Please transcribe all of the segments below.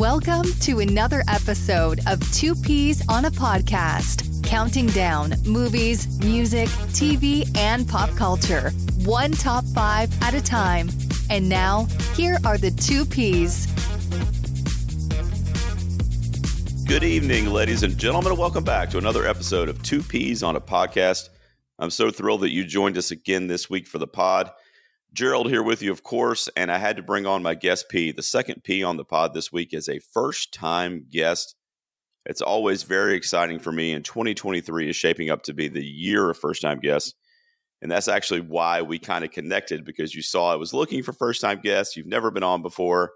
Welcome to another episode of Two Peas on a Podcast, counting down movies, music, TV, and pop culture, one top five at a time. And now, here are the two Peas. Good evening, ladies and gentlemen, welcome back to another episode of Two Peas on a Podcast. I'm so thrilled that you joined us again this week for the pod. Gerald here with you, of course, and I had to bring on my guest P. The second P on the pod this week is a first time guest. It's always very exciting for me, and 2023 is shaping up to be the year of first time guests. And that's actually why we kind of connected because you saw I was looking for first time guests. You've never been on before.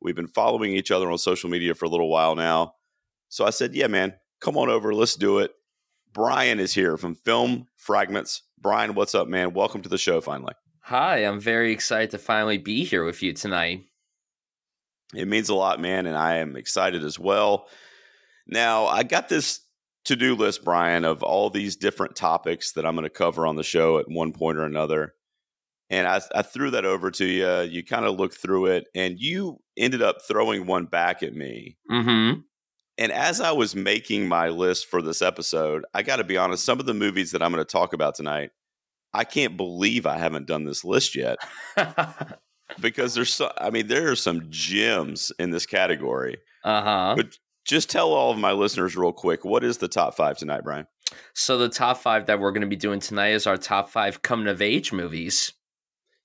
We've been following each other on social media for a little while now. So I said, Yeah, man, come on over. Let's do it. Bryan is here from Film Fragments. Bryan, what's up, man? Welcome to the show finally. Hi, I'm very excited to finally be here with you tonight. It means a lot, man, and I am excited as well. Now, I got this to do list, Bryan, of all these different topics that I'm going to cover on the show at one point or another. And I, I threw that over to you. You kind of looked through it, and you ended up throwing one back at me. Mm-hmm. And as I was making my list for this episode, I got to be honest, some of the movies that I'm going to talk about tonight I can't believe I haven't done this list yet because there's so, I mean, there are some gems in this category. Uh huh. But just tell all of my listeners real quick what is the top five tonight, Bryan? So, the top five that we're going to be doing tonight is our top five coming of age movies.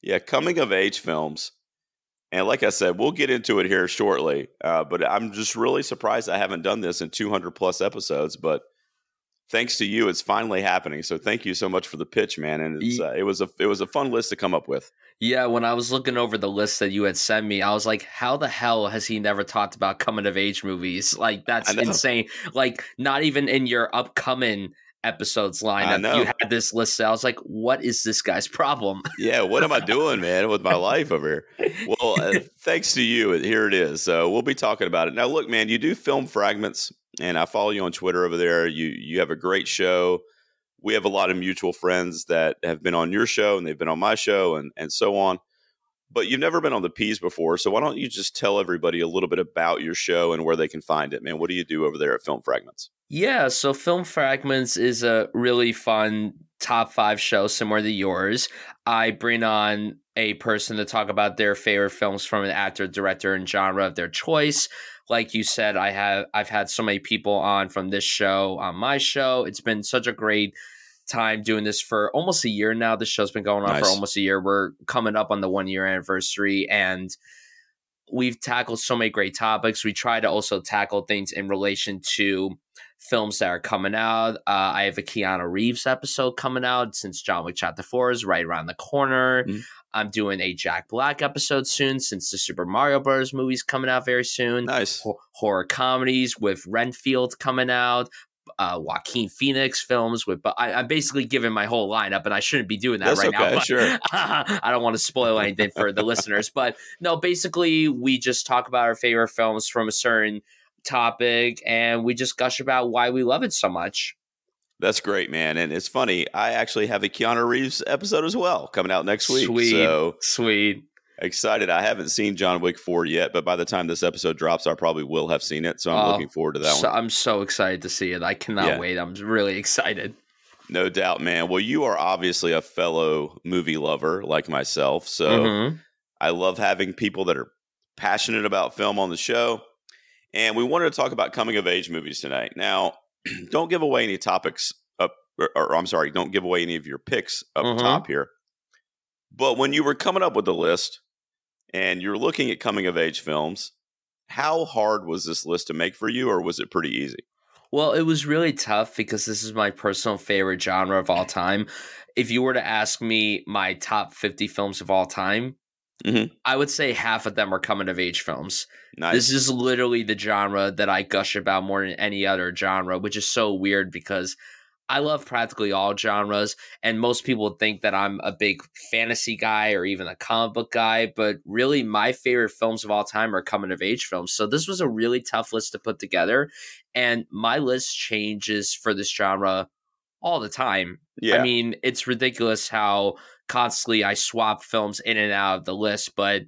Yeah, coming of age films. And like I said, we'll get into it here shortly. Uh, but I'm just really surprised I haven't done this in 200 plus episodes. But thanks to you, it's finally happening. So thank you so much for the pitch, man. And it's, uh, it was a it was a fun list to come up with. Yeah, when I was looking over the list that you had sent me, I was like, how the hell has he never talked about coming of age movies? Like that's insane. Like not even in your upcoming episodes lineup, you had this list. I was like, what is this guy's problem? yeah, what am I doing, man, with my life over here? Well, uh, thanks to you, here it is. So we'll be talking about it now. Look, man, you do film fragments and I follow you on Twitter over there. You you have a great show. We have a lot of mutual friends that have been on your show and they've been on my show and and so on. But you've never been on the Peas before, so why don't you just tell everybody a little bit about your show and where they can find it, man? What do you do over there at Film Fragments? Yeah, so Film Fragments is a really fun top five show similar to yours. I bring on a person to talk about their favorite films from an actor, director, and genre of their choice like you said, I have I've had so many people on from this show on my show. It's been such a great time doing this for almost a year now. This show's been going on nice. for almost a year. We're coming up on the one year anniversary and we've tackled so many great topics. We try to also tackle things in relation to films that are coming out. Uh, I have a Keanu Reeves episode coming out since John Wick Chapter 4 is right around the corner. Mm-hmm. I'm doing a Jack Black episode soon since the Super Mario Bros. movie's coming out very soon. Nice. H- horror comedies with Renfield coming out. Uh, Joaquin Phoenix films with, but I, am basically giving my whole lineup, and I shouldn't be doing that That's right okay, now. But, sure. I don't want to spoil anything for the listeners, but no, basically we just talk about our favorite films from a certain topic, and we just gush about why we love it so much. That's great, man. And it's funny. I actually have a Keanu Reeves episode as well coming out next week. Sweet. So sweet. Excited. I haven't seen John Wick 4 yet, but by the time this episode drops, I probably will have seen it. So I'm oh, looking forward to that so, one. I'm so excited to see it. I cannot yeah. wait. I'm really excited. No doubt, man. Well, you are obviously a fellow movie lover like myself. So mm-hmm. I love having people that are passionate about film on the show. And we wanted to talk about coming of age movies tonight. Now, don't give away any topics up, or, or, I'm sorry, don't give away any of your picks up mm-hmm. top here. But when you were coming up with the list and you're looking at coming of age films, how hard was this list to make for you, or was it pretty easy? Well, it was really tough because this is my personal favorite genre of all time. If you were to ask me my top 50 films of all time, Mm-hmm. I would say half of them are coming of age films. Nice. This is literally the genre that I gush about more than any other genre, which is so weird because I love practically all genres, and most people think that I'm a big fantasy guy or even a comic book guy, but really my favorite films of all time are coming of age films. So this was a really tough list to put together, and my list changes for this genre all the time. Yeah. I mean, it's ridiculous how constantly I swap films in and out of the list, but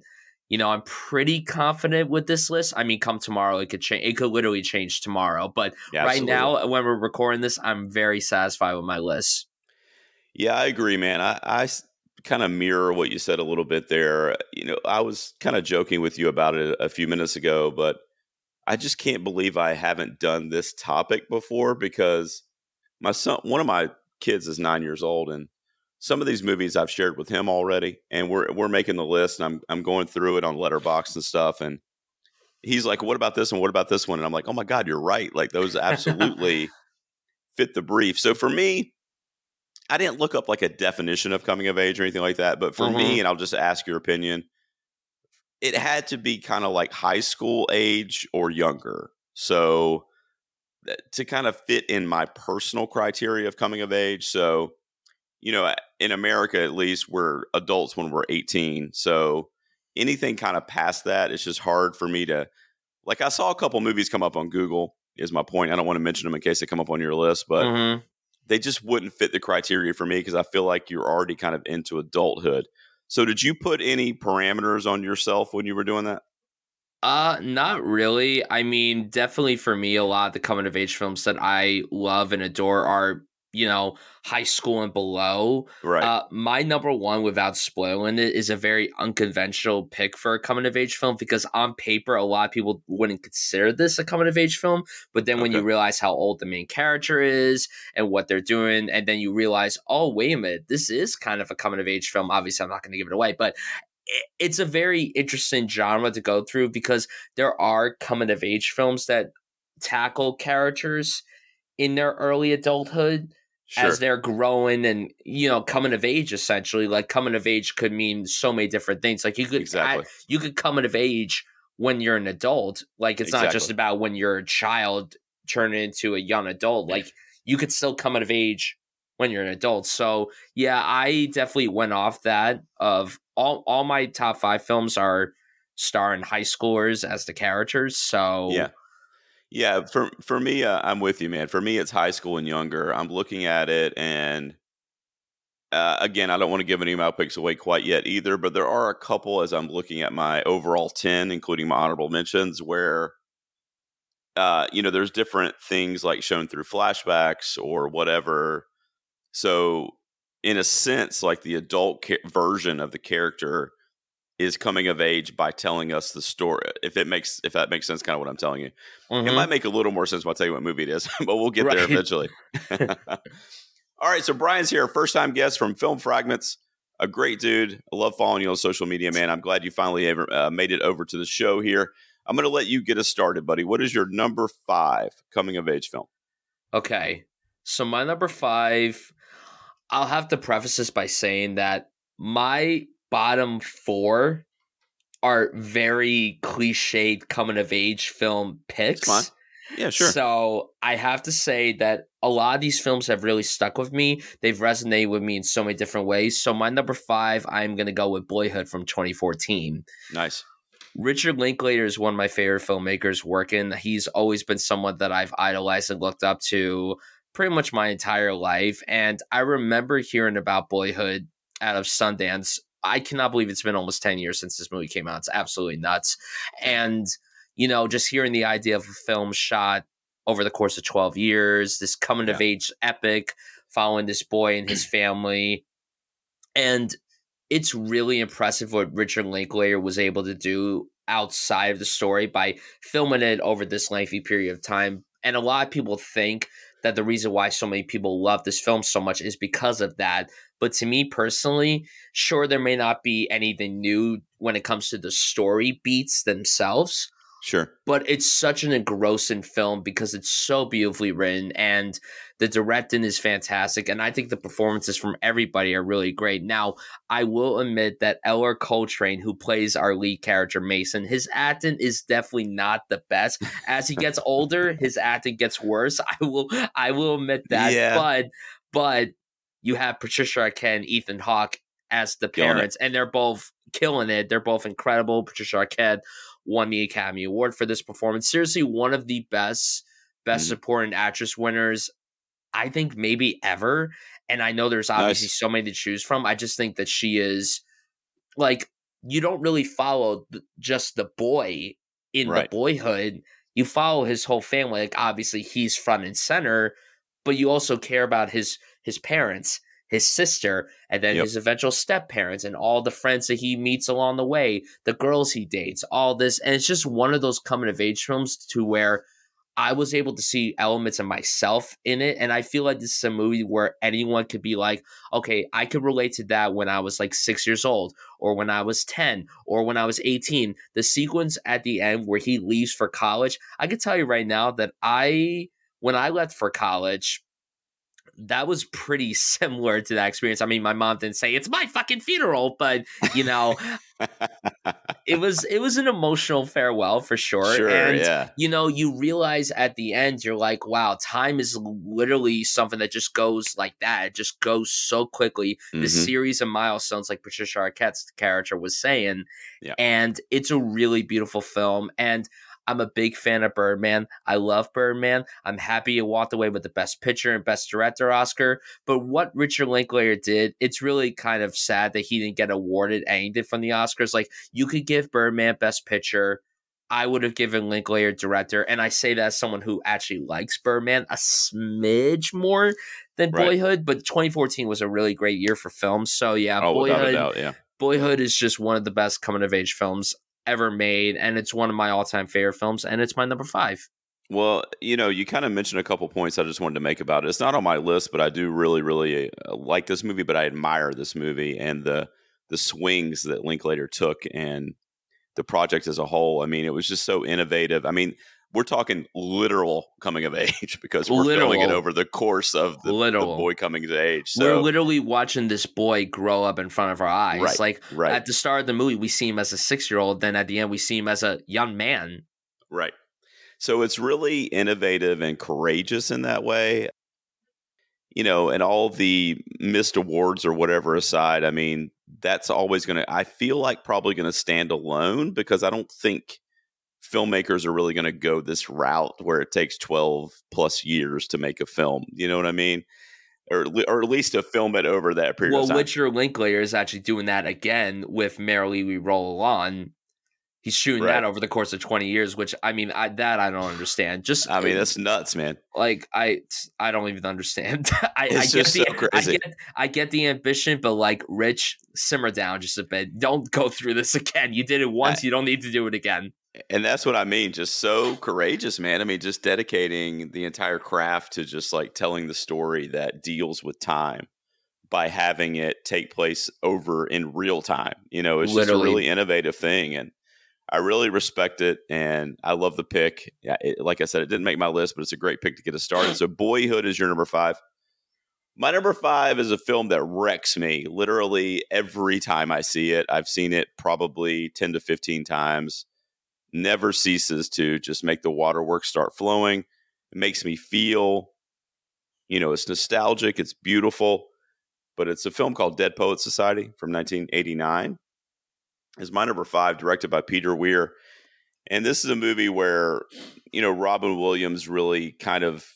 you know, I'm pretty confident with this list. I mean, come tomorrow, it could change. It could literally change tomorrow. But yeah, right now, when we're recording this, I'm very satisfied with my list. Yeah, I agree, man. I, I kind of mirror what you said a little bit there. You know, I was kind of joking with you about it a few minutes ago, but I just can't believe I haven't done this topic before because my son, one of my kids is nine years old, and some of these movies I've shared with him already, and we're we're making the list, and I'm I'm going through it on Letterboxd and stuff, and he's like, "What about this one? What about this one?" And I'm like, "Oh my god, you're right! Like those absolutely fit the brief." So for me, I didn't look up like a definition of coming of age or anything like that, but for mm-hmm. me, and I'll just ask your opinion, it had to be kind of like high school age or younger. So to kind of fit in my personal criteria of coming of age. So, you know, in America at least, we're adults when we're 18. So anything kind of past that, it's just hard for me to like I saw a couple movies come up on Google is my point. I don't want to mention them in case they come up on your list, but mm-hmm. they just wouldn't fit the criteria for me because I feel like you're already kind of into adulthood. So did you put any parameters on yourself when you were doing that? Uh, not really. I mean, definitely for me, a lot of the coming of age films that I love and adore are you know, high school and below. Right. Uh, my number one, without spoiling it, is a very unconventional pick for a coming of age film because on paper, a lot of people wouldn't consider this a coming of age film. But then when okay. you realize how old the main character is and what they're doing, and then you realize, oh, wait a minute, this is kind of a coming of age film. Obviously, I'm not going to give it away, but it's a very interesting genre to go through because there are coming of age films that tackle characters in their early adulthood Sure. as they're growing and you know coming of age essentially like coming of age could mean so many different things. Like you could exactly. add, you could come of age when you're an adult. Like it's exactly. not just about when you're a child turning into a young adult. Like you could still come out of age when you're an adult. So yeah i definitely went off that of all all my top five films are starring high schoolers as the characters. So yeah yeah, for for me, uh, I'm with you, man. For me, it's high school and younger. I'm looking at it, and uh, again, I don't want to give any of my picks away quite yet either. But there are a couple as I'm looking at my overall ten, including my honorable mentions, where uh, you know there's different things like shown through flashbacks or whatever. So, in a sense, like the adult ca- version of the character is coming of age by telling us the story. If it makes if that makes sense, kind of what I'm telling you. Mm-hmm. It might make a little more sense when I tell you what movie it is, but we'll get right. there eventually. All right, so Bryan's here, first time guest from Film Fragments. A great dude. I love following you on social media, man. I'm glad you finally ever uh, made it over to the show here. I'm going to let you get us started, buddy. What is your number five coming of age film? Okay, so my number five. I'll have to preface this by saying that my bottom four are very cliched coming of age film picks. Yeah, sure. So I have to say that a lot of these films have really stuck with me. They've resonated with me in so many different ways. So my number five, I'm going to go with Boyhood from 2014. Nice. Richard Linklater is one of my favorite filmmakers working. He's always been someone that I've idolized and looked up to pretty much my entire life. And I remember hearing about Boyhood out of Sundance I cannot believe it's been almost 10 years since this movie came out. It's absolutely nuts. And, you know, just hearing the idea of a film shot over the course of 12 years, this coming yeah. of age epic following this boy and his family. And it's really impressive what Richard Linklater was able to do outside of the story by filming it over this lengthy period of time. And a lot of people think that the reason why so many people love this film so much is because of that. But to me personally, sure, there may not be anything new when it comes to the story beats themselves. Sure. But it's such an engrossing film because it's so beautifully written and the directing is fantastic. And I think the performances from everybody are really great. Now, I will admit that Ellar Coltrane, who plays our lead character, Mason, his acting is definitely not the best. As he gets older, his acting gets worse. I will I will admit that. Yeah. But but you have Patricia Arquette and Ethan Hawke as the parents, and they're both killing it. They're both incredible. Patricia Arquette won the Academy Award for this performance. Seriously, one of the best best mm supporting actress winners, I think maybe ever. And I know there's obviously nice. so many to choose from. I just think that she is like you don't really follow th- just the boy in Right. the boyhood. You follow his whole family. Like obviously he's front and center, but you also care about his his parents, his sister, and then Yep. his eventual step parents and all the friends that he meets along the way, the girls he dates, all this. And it's just one of those coming of age films to where I was able to see elements of myself in it. And I feel like this is a movie where anyone could be like, okay, I could relate to that when I was like six years old, or when I was 10, or when I was 18. The sequence at the end where he leaves for college, I can tell you right now that I, when I left for college, that was pretty similar to that experience. I mean, my mom didn't say it's my fucking funeral, but you know, it was it was an emotional farewell for sure. sure, and yeah. you know, you realize at the end, you're like, wow, time is literally something that just goes like that. It just goes so quickly. This Mhm. series of milestones, like Patricia Arquette's character was saying. Yeah. And it's a really beautiful film. And I'm a big fan of Birdman. I love Birdman. I'm happy he walked away with the Best Picture and Best Director Oscar. But what Richard Linklater did, it's really kind of sad that he didn't get awarded anything from the Oscars. Like, you could give Birdman Best Picture. I would have given Linklater director, and I say that as someone who actually likes Birdman a smidge more than Right. Boyhood. But 2014 was a really great year for films, so yeah, Oh, Boyhood. doubt, yeah. Boyhood is just one of the best coming of age films ever made, and it's one of my all time favorite films, and it's my number five. Well, you know, you kind of mentioned a couple points I just wanted to make about it. It's not on my list, but I do really, really uh, like this movie. But I admire this movie and the the swings that Linklater took and the project as a whole. I mean, it was just so innovative. I mean, we're talking literal coming of age because we're filming it over the course of the, the boy coming to age. We're literally watching this boy grow up in front of our eyes. Right, Like right, at the start of the movie, we see him as a six year old. Then at the end, we see him as a young man. right. So it's really innovative and courageous in that way. You know, and all the missed awards or whatever aside, I mean, that's always going to, I feel like probably going to stand alone because I don't think filmmakers are really going to go this route where it takes 12 plus years to make a film. You know what I mean? Or, at or at least to film it over that period Well, of time. Richard Linklater is actually doing that again with Merrily We Roll On. He's shooting Right. that over the course of 20 years, which I mean, I, that I don't understand. Just I mean, that's nuts, man. like I I don't even understand. I, I get the so crazy. I get I get the ambition, but like Rich, simmer down just a bit. Don't go through this again. You did it once, you don't need to do it again. And that's what I mean. Just so courageous, man. I mean, just dedicating the entire craft to just like telling the story that deals with time by having it take place over in real time. You know, it's just a really innovative thing. And I really respect it. And I love the pick. Yeah, it, like I said, it didn't make my list, but it's a great pick to get us started. So, Boyhood is your number five. My number five is a film that wrecks me literally every time I see it. I've seen it probably 10 to 15 times never ceases to just make the waterworks start flowing. It makes me feel, you know, it's nostalgic, it's beautiful, but it's a film called Dead Poet Society from 1989. Is my number five, directed by Peter Weir. And this is a movie where, you know, Robin Williams really kind of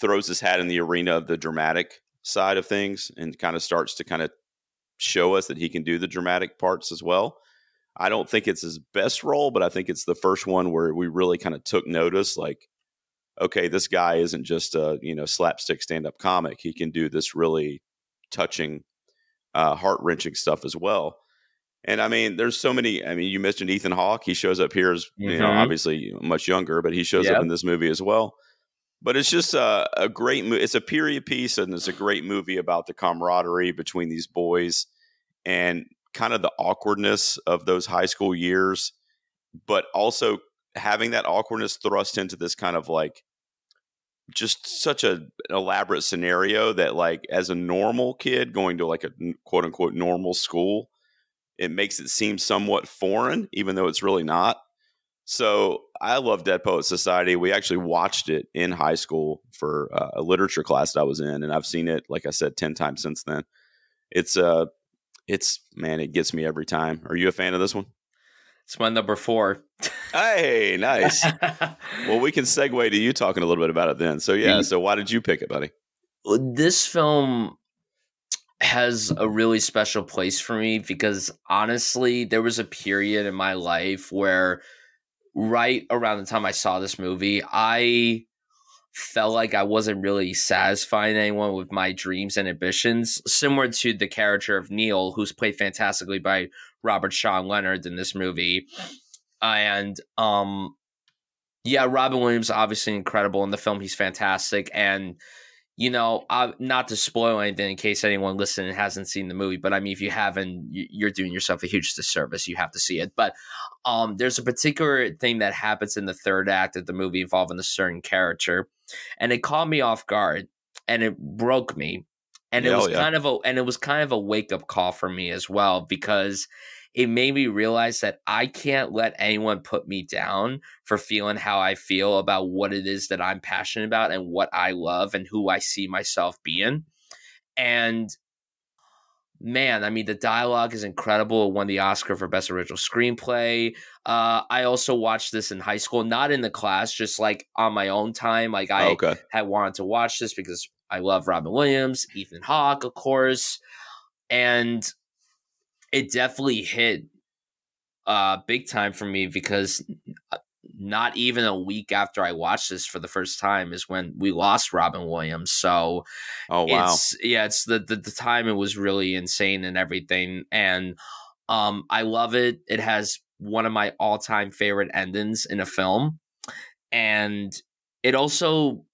throws his hat in the arena of the dramatic side of things and kind of starts to kind of show us that he can do the dramatic parts as well. I don't think it's his best role, but I think it's the first one where we really kind of took notice like, okay, this guy isn't just a, you know, slapstick stand up comic. He can do this really touching, uh, heart wrenching stuff as well. And I mean, there's so many. I mean, you mentioned Ethan Hawke. He shows up here as, you know, Mhm. obviously much younger, but he shows up in this movie as well. But it's just a, a great movie. It's a period piece and it's a great movie about the camaraderie between these boys and kind of the awkwardness of those high school years, but also having that awkwardness thrust into this kind of like just such a an elaborate scenario that like as a normal kid going to like a quote unquote normal school, it makes it seem somewhat foreign, even though it's really not. So I love Dead Poet Society. We actually watched it in high school for uh, a literature class that I was in, and I've seen it, like I said, ten times since then. It's uh it's man, it gets me every time. Are you a fan of this one? It's my number four. Hey, nice. well, we can segue to you talking a little bit about it then. So yeah, mm-hmm. so why did you pick it, buddy? this film has a really special place for me because honestly, there was a period in my life where right around the time I saw this movie, I felt like I wasn't really satisfying anyone with my dreams and ambitions, similar to the character of Neil, who's played fantastically by Robert Sean Leonard in this movie. And um yeah, Robin Williams obviously incredible in the film. He's fantastic and you know, uh, not to spoil anything in case anyone listening hasn't seen the movie, but I mean, if you haven't, you're doing yourself a huge disservice. You have to see it. But um, there's a particular thing that happens in the third act of the movie involving a certain character, and it caught me off guard, and it broke me, and it was yeah. kind of a and it was kind of a wake up call for me as well because it made me realize that I can't let anyone put me down for feeling how I feel about what it is that I'm passionate about and what I love and who I see myself being. And man, I mean, the dialogue is incredible. It won the Oscar for Best Original Screenplay. Uh, I also watched this in high school, not in the class, just like on my own time. Like I oh, okay. had wanted to watch this because I love Robin Williams, Ethan Hawke, of course. And it definitely hit uh big time for me because uh, not even a week after I watched this for the first time is when we lost Robin Williams. So, oh wow, it's, yeah, it's the, the the time it was really insane and everything, and um, I love it. It has one of my all time favorite endings in a film, and it also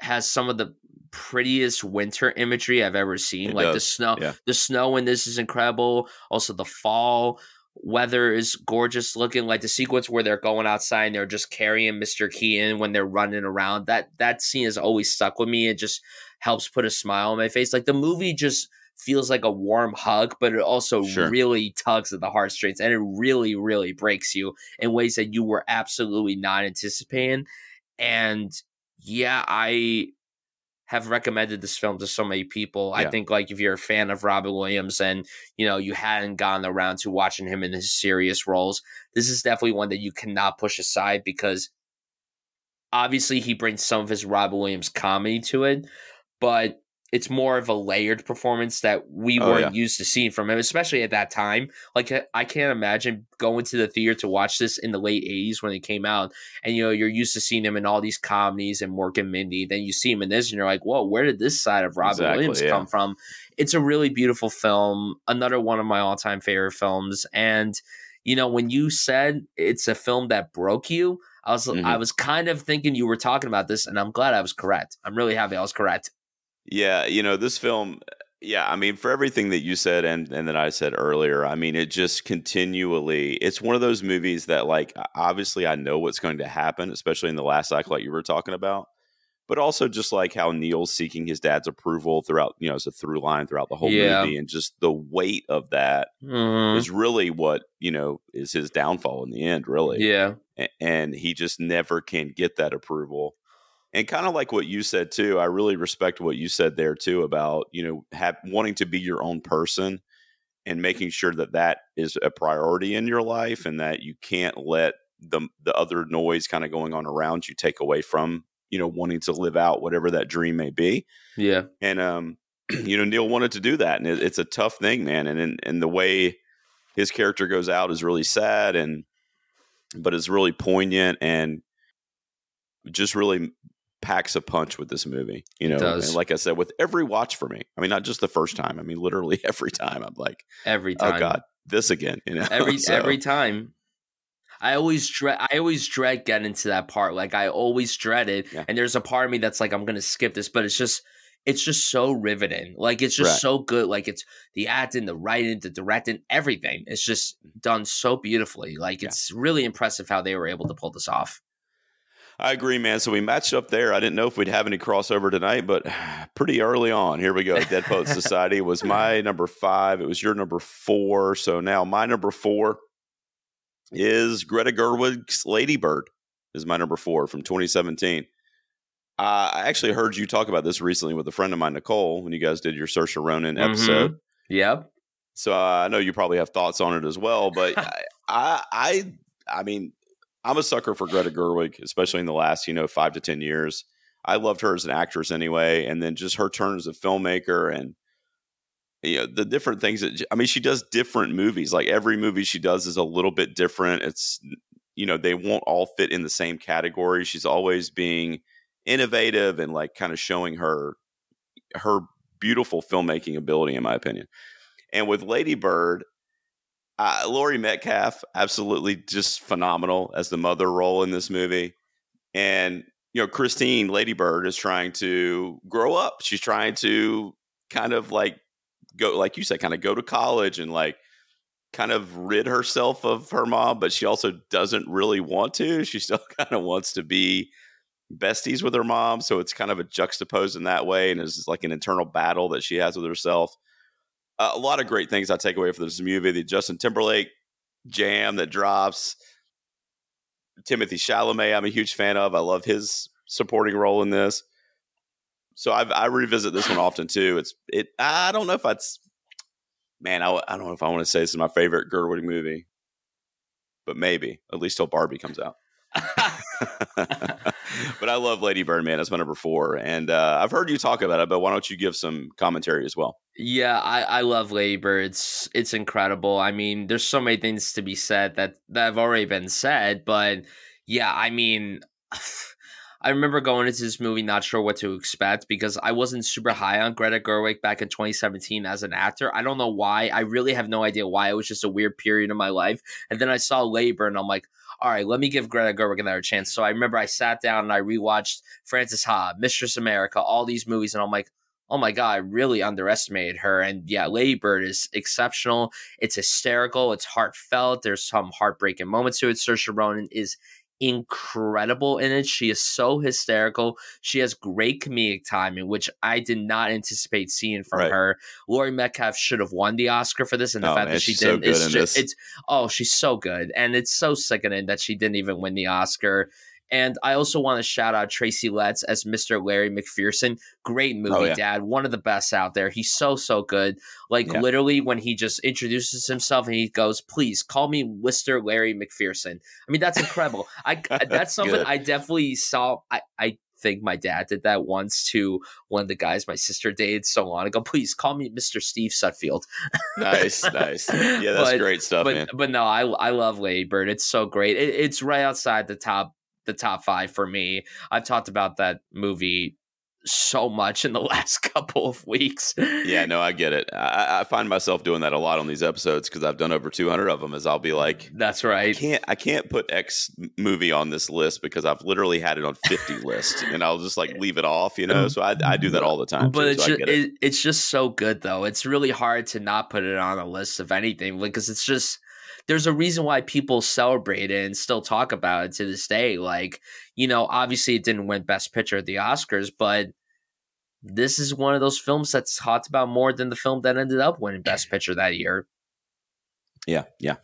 has some of the prettiest winter imagery I've ever seen. It like does. the snow, yeah. the snow in this is incredible. Also, the fall weather is gorgeous looking. Like the sequence where they're going outside and they're just carrying Mr. Keating when they're running around. That that scene has always stuck with me. It just helps put a smile on my face. Like the movie just feels like a warm hug, but it also sure. really tugs at the heartstrings and it really, really breaks you in ways that you were absolutely not anticipating. And yeah, I have recommended this film to so many people. Yeah. I think like if you're a fan of Robin Williams and you know you hadn't gone around to watching him in his serious roles, this is definitely one that you cannot push aside because obviously he brings some of his Robin Williams comedy to it, but it's more of a layered performance that we oh, weren't yeah. used to seeing from him, especially at that time. Like I can't imagine going to the theater to watch this in the late '80s when it came out, and you know you're used to seeing him in all these comedies and Mork and Mindy. Then you see him in this, and you're like, "Whoa, where did this side of Robin exactly, Williams yeah. come from?" It's a really beautiful film, another one of my all-time favorite films, and you know when you said it's a film that broke you. I was mm-hmm. I was kind of thinking you were talking about this, and I'm glad I was correct. I'm really happy I was correct. Yeah, you know, this film yeah, I mean, for everything that you said and and that I said earlier, I mean, it just continually. It's one of those movies that, like, obviously, I know what's going to happen, especially in the last act, like you were talking about. But also, just like how Neil's seeking his dad's approval throughout, you know, as a through line throughout the whole yeah. movie, and just the weight of that mm. is really what you know is his downfall in the end, really. Yeah, and he just never can get that approval and kind of like what you said too i really respect what you said there too about you know have, wanting to be your own person and making sure that that is a priority in your life and that you can't let the the other noise kind of going on around you take away from you know wanting to live out whatever that dream may be. Yeah. And um you know neil wanted to do that and it, it's a tough thing man and, and and the way his character goes out is really sad and but it's really poignant and just really packs a punch with this movie. You know, and like I said, with every watch for me, I mean, not just the first time. I mean, literally every time. I'm like, every oh, time. Oh God, this again. You know, every so. every time. I always dread. I always dread getting to that part. Like I always dread it. Yeah. And there's a part of me that's like, I'm gonna skip this, but it's just, it's just so riveting. Like it's just right. so good. Like it's the acting, the writing, the directing, everything. It's just done so beautifully. Like it's really impressive how they were able to pull this off. I agree, man. So we matched up there. I didn't know if we'd have any crossover tonight, but pretty early on, here we go. Dead Poet Society was my number five. It was your number four. So now my number four is Greta Gerwig's Lady Bird. Is my number four from 2017. Uh, I actually heard you talk about this recently with a friend of mine, Nicole, when you guys did your Saoirse Ronan mm-hmm. episode. Mm-hmm. Yep. So uh, I know you probably have thoughts on it as well, but I, I, I, I mean, I'm a sucker for Greta Gerwig, especially in the last, you know, five to 10 years. I loved her as an actress anyway. And then just her turn as a filmmaker and you know the different things that I mean she does different movies. Like every movie she does is a little bit different. It's you know they won't all fit in the same category. She's always being innovative and like kind of showing her her beautiful filmmaking ability, in my opinion. And with Lady Bird, uh, Laurie Metcalf, absolutely just phenomenal as the mother role in this movie. And you know, Christine Lady Bird is trying to grow up. She's trying to kind of like go, like you said, kind of go to college and like kind of rid herself of her mom, but she also doesn't really want to. She still kind of wants to be besties with her mom. So it's kind of a juxtaposed in that way. And it's like an internal battle that she has with herself. Uh, a lot of great things I take away from this movie. The Justin Timberlake jam that drops. Timothée Chalamet, I'm a huge fan of. I love his supporting role in this. So I've, I revisit this one often too. It's it. I don't know if that's man. I, I don't know if I want to say this is my favorite Gerwig movie, but maybe at least till Barbie comes out. but I love Lady Bird, man. That's my number four, and uh, I've heard you talk about it. But why don't you give some commentary as well? Yeah, I, I love Lady Bird. It's it's incredible. I mean, there's so many things to be said that that have already been said, but yeah, I mean. I remember going into this movie not sure what to expect because I wasn't super high on Greta Gerwig back in 2017 as an actor. I don't know why. I really have no idea why. It was just a weird period in my life. And then I saw Labor and I'm like, all right, let me give Greta Gerwig another chance. So I remember I sat down and I rewatched Frances Ha, Mistress America, all these movies, and I'm like, oh my god, I really underestimated her. And yeah, Lady Bird is exceptional. It's hysterical. It's heartfelt. There's some heartbreaking moments to it. Saoirse Ronan is incredible in it. She is so hysterical. She has great comedic timing, which I did not anticipate seeing from right. her. Laurie Metcalf should have won the Oscar for this, and the oh, fact man, that she didn't so is just, it's oh, she's so good, and it's so sickening that she didn't even win the Oscar. And I also want to shout out Tracy Letts as Mr. Larry McPherson. Great oh, movie, oh, yeah. Dad. One of the best out there. He's so, so good. Like, yeah. literally, when he just introduces himself and he goes, Please call me Mr. Larry McPherson. I mean, that's incredible. I That's something. I definitely saw. I, I think my dad did that once to one of the guys my sister dated so long ago. Please call me Mr. Steve Sudfield. nice, nice. Yeah, that's but, great stuff, but, man. But no, I I love Lady Bird. It's so great. It, it's right outside the top the top five for me. I've talked about that movie so much in the last couple of weeks. yeah, no, I get it. I, I find myself doing that a lot on these episodes because I've done over 200 of them. As I'll be like, "That's right." I can't, I can't put X movie on this list because I've literally had it on 50 list, and I'll just like leave it off, you know. Um, so I, I do that all the time. But too, it's so just, it. it's just so good though. It's really hard to not put it on a list of anything because it's just there's a reason why people celebrate it and still talk about it to this day. Like, you know, obviously it didn't win Best Picture at the Oscars, but this is one of those films that's talked about more than the film that ended up winning Best Picture that year. Yeah, yeah.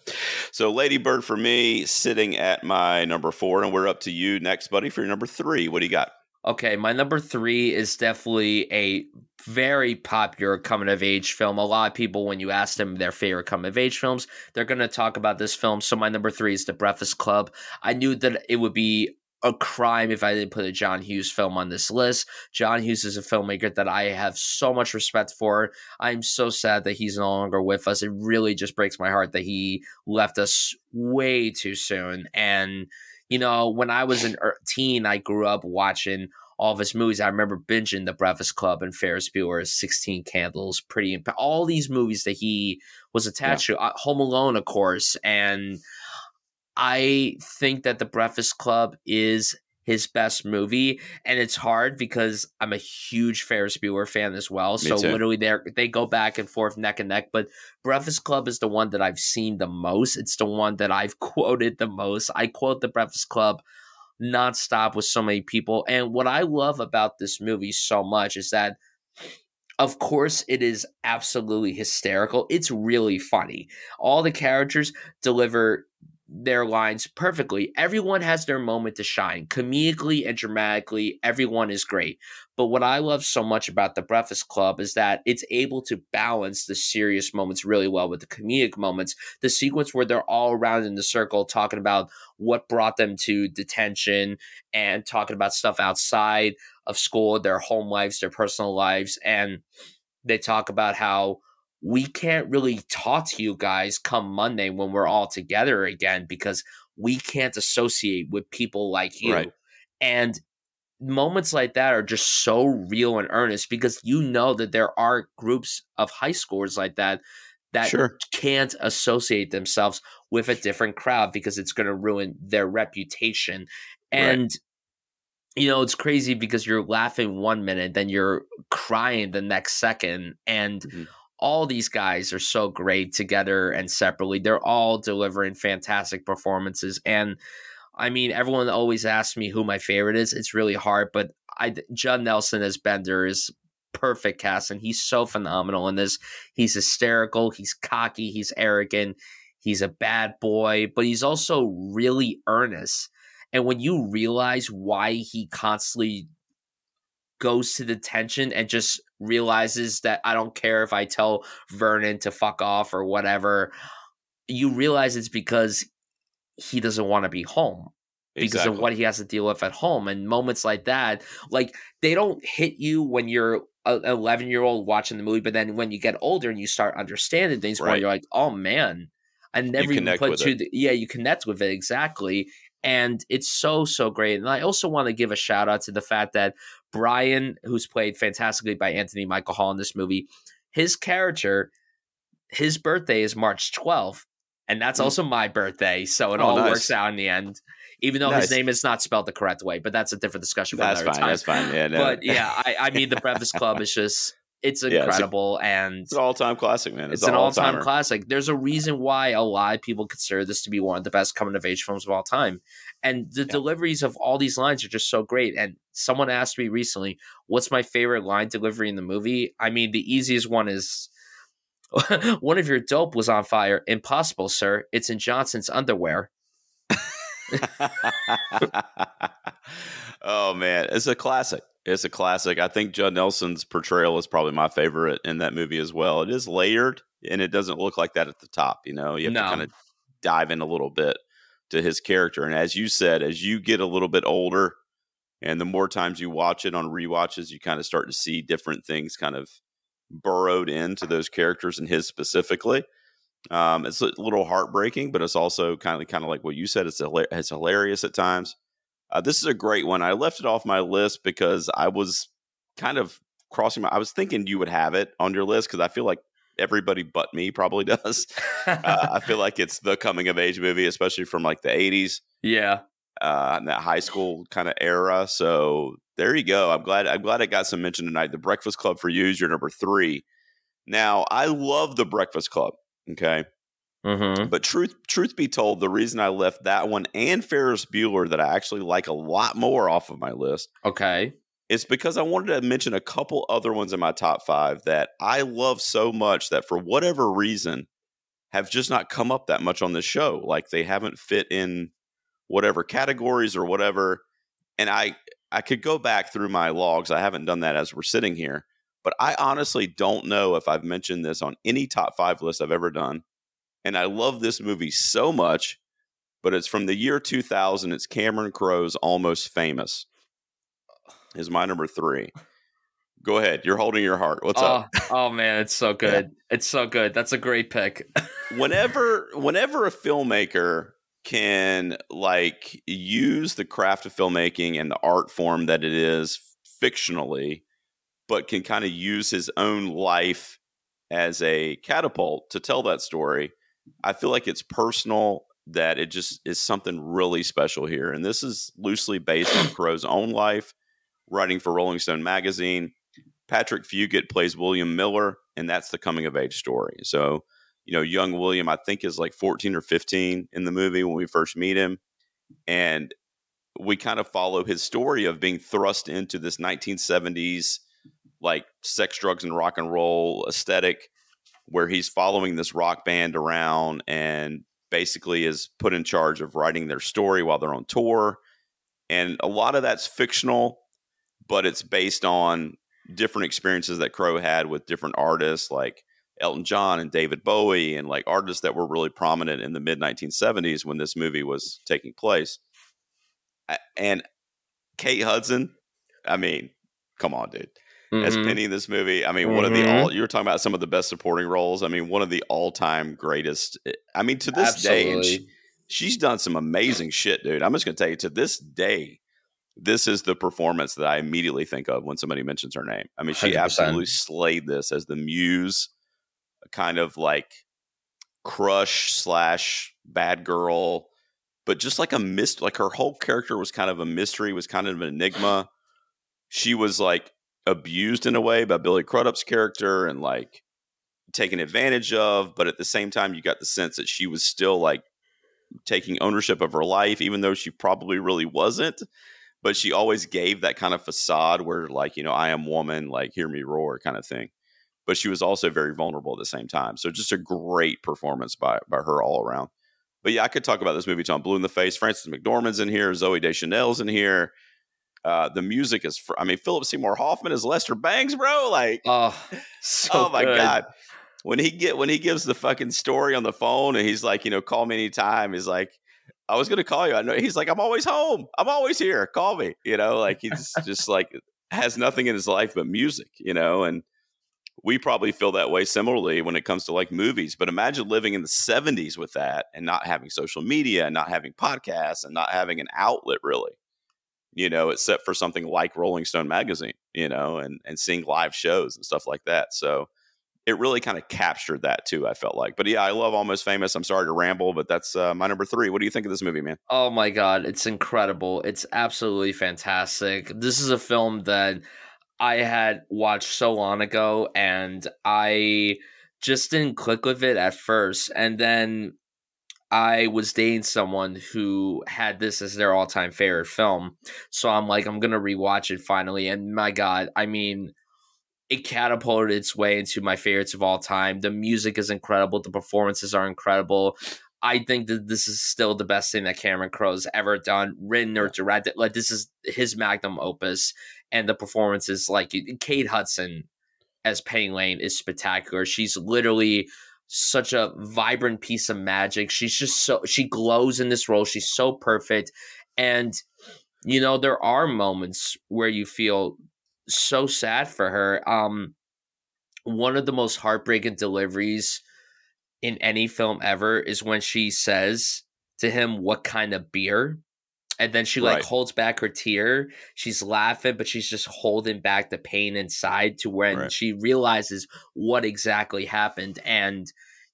So Lady Bird for me sitting at my number four, and we're up to you next, buddy, for your number three. What do you got? Okay, my number three is definitely a very popular coming of age film. A lot of people, when you ask them their favorite coming of age films, they're going to talk about this film. So my number three is The Breakfast Club. I knew that it would be a crime if I didn't put a John Hughes film on this list. John Hughes is a filmmaker that I have so much respect for. I'm so sad that he's no longer with us. It really just breaks my heart that he left us way too soon. And you know, when I was a er, teen, I grew up watching all of his movies. I remember binging The Breakfast Club and Ferris Bueller's 16 Candles, Pretty Imp- all these movies that he was attached yeah. to. Uh, Home Alone, of course, and I think that The Breakfast Club is his best movie, and it's hard because I'm a huge Ferris Bueller fan as well. Me so too. literally, they they go back and forth, neck and neck. But Breakfast Club is the one that I've seen the most. It's the one that I've quoted the most. I quote the Breakfast Club nonstop with so many people. And what I love about this movie so much is that of course, it is absolutely hysterical. It's really funny. All the characters deliver their lines perfectly. Everyone has their moment to shine. Comedically and dramatically, everyone is great. But what I love so much about The Breakfast Club is that it's able to balance the serious moments really well with the comedic moments. The sequence where they're all around in the circle talking about what brought them to detention and talking about stuff outside of school, their home lives, their personal lives. And they talk about how we can't really talk to you guys come Monday when we're all together again because we can't associate with people like you. Right. And moments like that are just so real and earnest because you know that there are groups of high schoolers like that that Sure. can't associate themselves with a different crowd because it's going to ruin their reputation. Right. And you know, it's crazy because you're laughing one minute, then you're crying the next second. And Mhm. All these guys are so great together and separately. They're all delivering fantastic performances. And I mean, everyone always asks me who my favorite is. It's really hard, but I Judd Nelson as Bender is perfect cast, and he's so phenomenal in this. He's hysterical, he's cocky, he's arrogant, he's a bad boy, but he's also really earnest. And when you realize why he constantly goes to detention and just realizes that I don't care if I tell Vernon to fuck off or whatever, you realize it's because he doesn't want to be home because Exactly. of what he has to deal with at home. And moments like that, like they don't hit you when you're an 11 year old watching the movie, but then when you get older and you start understanding things more, you're like, oh man, I never even put it. The, yeah, you connect with it exactly. And it's so, so great. And I also want to give a shout out to the fact that Brian, who's played fantastically by Anthony Michael Hall in this movie, his character, his birthday is March 12th. And that's Mm. also my birthday. So it Oh, all nice. works out in the end, even though Nice. his name is not spelled the correct way. But that's a different discussion for That's another fine. time. That's fine. Yeah, no. But yeah, I, I mean, the Breakfast Club is just, it's Yeah, it's a- incredible. and it's an all-time classic, man. it's, It's, an all time all-timer. classic. There's a reason why a lot of people consider this to be one of the best coming of age films of all time. And the deliveries of all these lines are just so great. And someone asked me recently, what's my favorite line delivery in the movie? I mean, the easiest one is one of your dope was on fire. Impossible, sir. It's in Johnson's underwear. oh man, it's a classic. It's a classic. I think Judd Nelson's portrayal is probably my favorite in that movie as well. It is layered and it doesn't look like that at the top, you know. You have No. to kind of dive in a little bit to his character. And as you said, as you get a little bit older and the more times you watch it on rewatches, you kind of start to see different things kind of burrowed into those characters and his specifically. Um, it's a little heartbreaking, but it's also kind of kind of like what you said. It's it's hilarious at times. Uh, this is a great one. I left it off my list because I was kind of crossing my. I was thinking you would have it on your list because I feel like everybody but me probably does. Uh, I feel like it's the coming of age movie, especially from like the '80s yeah. uh, that high school kind of era. So there you go. I'm glad. I'm glad it got some mention tonight. The Breakfast Club for you is your number three. Now I love the Breakfast Club. Okay, Mm-hmm. but truth truth be told, the reason I left that one and Ferris Bueller that I actually like a lot more off of my list Okay. Is because I wanted to mention a couple other ones in my top five that I love so much that for whatever reason have just not come up that much on this show. Like they haven't fit in whatever categories or whatever. And I I could go back through my logs. I haven't done that as we're sitting here, but I honestly don't know if I've mentioned this on any top five list I've ever done. And I love this movie so much, but it's from the year 2000. It's Cameron Crowe's Almost Famous is my number three. Go ahead. You're holding your heart. What's oh, up? oh man, it's so good. It's so good. That's a great pick. Whenever whenever a filmmaker can like use the craft of filmmaking and the art form that it is fictionally, but can kind of use his own life as a catapult to tell that story, I feel like it's personal that it just is something really special here. And this is loosely based on Crowe's own life, writing for Rolling Stone magazine. Patrick Fugit plays William Miller, and that's the coming of age story. So, you know, young William, I think, is like 14 or 15 in the movie when we first meet him. And we kind of follow his story of being thrust into this 1970s, like sex, drugs, and rock and roll aesthetic, where he's following this rock band around and basically is put in charge of writing their story while they're on tour. And a lot of that's fictional, but it's based on different experiences that Crowe had with different artists like Elton John and David Bowie and like artists that were really prominent in the mid 1970s when this movie was taking place. And Kate Hudson, I mean, come on, dude. mm-hmm. as Penny in this movie. I mean, mm-hmm. one of the mm-hmm. all you were talking about some of the best supporting roles. I mean, one of the all time greatest. Eh, I mean, to this Absolutely. day, she, she's done some amazing shit, dude. I'm just gonna tell you, to this day, this is the performance that I immediately think of when somebody mentions her name. I mean, she 100%. absolutely slayed this as the muse, kind of like crush slash bad girl, but just like a mist. Like her whole character was kind of a mystery, was kind of an enigma. She was like abused in a way by Billy Crudup's character and like taken advantage of, but at the same time, you got the sense that she was still like taking ownership of her life, even though she probably really wasn't but she always gave that kind of facade where like you know i am woman like hear me roar kind of thing but she was also very vulnerable at the same time so just a great performance by by her all around but yeah i could talk about this movie i'm blue in the face frances mcdormand's in here zooey deschanel's in here uh, the music is fr- i mean philip seymour hoffman is lester bangs bro like oh so oh my good. god when he get when he gives the fucking story on the phone and he's like you know call me anytime he's like I was to call you. I know he's like, I'm always home. I'm always here. Call me. You know, like he's just like has nothing in his life but music. You know, and we probably feel that way similarly when it comes to like movies. But imagine living in the 70s with that and not having social media and not having podcasts and not having an outlet really. You know, except for something like Rolling Stone magazine. You know, and and seeing live shows and stuff like that. So it really kind of captured that too. I felt like, but yeah, I love Almost Famous. I'm sorry to ramble, but that's uh, my number three. What do you think of this movie, man? Oh my god, it's incredible! It's absolutely fantastic. This is a film that I had watched so long ago, and I just didn't click with it at first, and then I was dating someone who had this as their all-time favorite film, so I'm like, I'm gonna rewatch it finally, and my god, I mean it catapulted its way into my favorites of all time. The music is incredible. The performances are incredible. I think that this is still the best thing that Cameron Crowe's ever done, written or directed. Like this is his magnum opus, and the performances, like Kate Hudson as Penny Lane, is spectacular. She's literally such a vibrant piece of magic. She's just so she glows in this role. She's so perfect, and you know there are moments where you feel so sad for her. Um, one of the most heartbreaking deliveries in any film ever is when she says to him, "What kind of beer?" And then she like right. holds back her tear. She's laughing, but she's just holding back the pain inside to when right. she realizes what exactly happened. And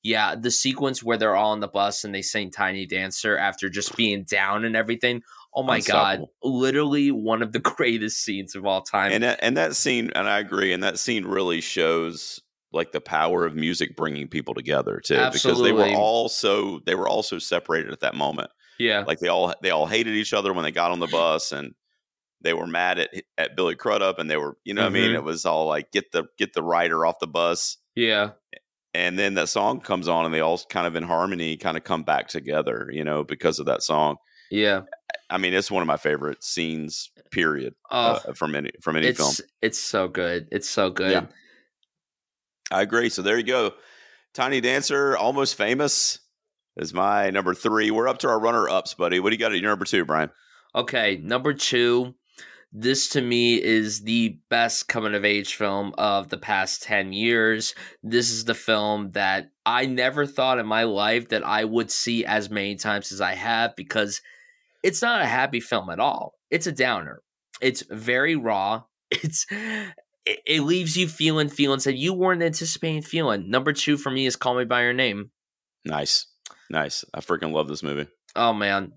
yeah, the sequence where they're all on the bus and they sing Tiny Dancer after just being down and everything. Oh my god! Literally one of the greatest scenes of all time. And that, and that scene, and I agree. And that scene really shows like the power of music bringing people together too, Absolutely. because they were all so they were all so separated at that moment. Yeah, like they all they all hated each other when they got on the bus, and they were mad at at Billy Crudup, and they were you know mm-hmm. I mean mm-hmm. it was all like get the get the writer off the bus. Yeah. And then that song comes on, and they all kind of in harmony, kind of come back together, you know, because of that song. Yeah. I mean, it's one of my favorite scenes. Period. Uh, from any from any it's, film. It's so good. It's so good. Yeah. I agree. So there you go. Tiny Dancer, almost famous, is my number three. We're up to our runner ups, buddy. What do you got at your number two, Bryan? Okay, number two. This to me is the best coming of age film of the past 10 years. This is the film that I never thought in my life that I would see as many times as I have because it's not a happy film at all. It's a downer. It's very raw. It's it, it leaves you feeling feelings that you weren't anticipating feeling. Number two for me is Call Me by Your Name. Nice, nice. I freaking love this movie. Oh man,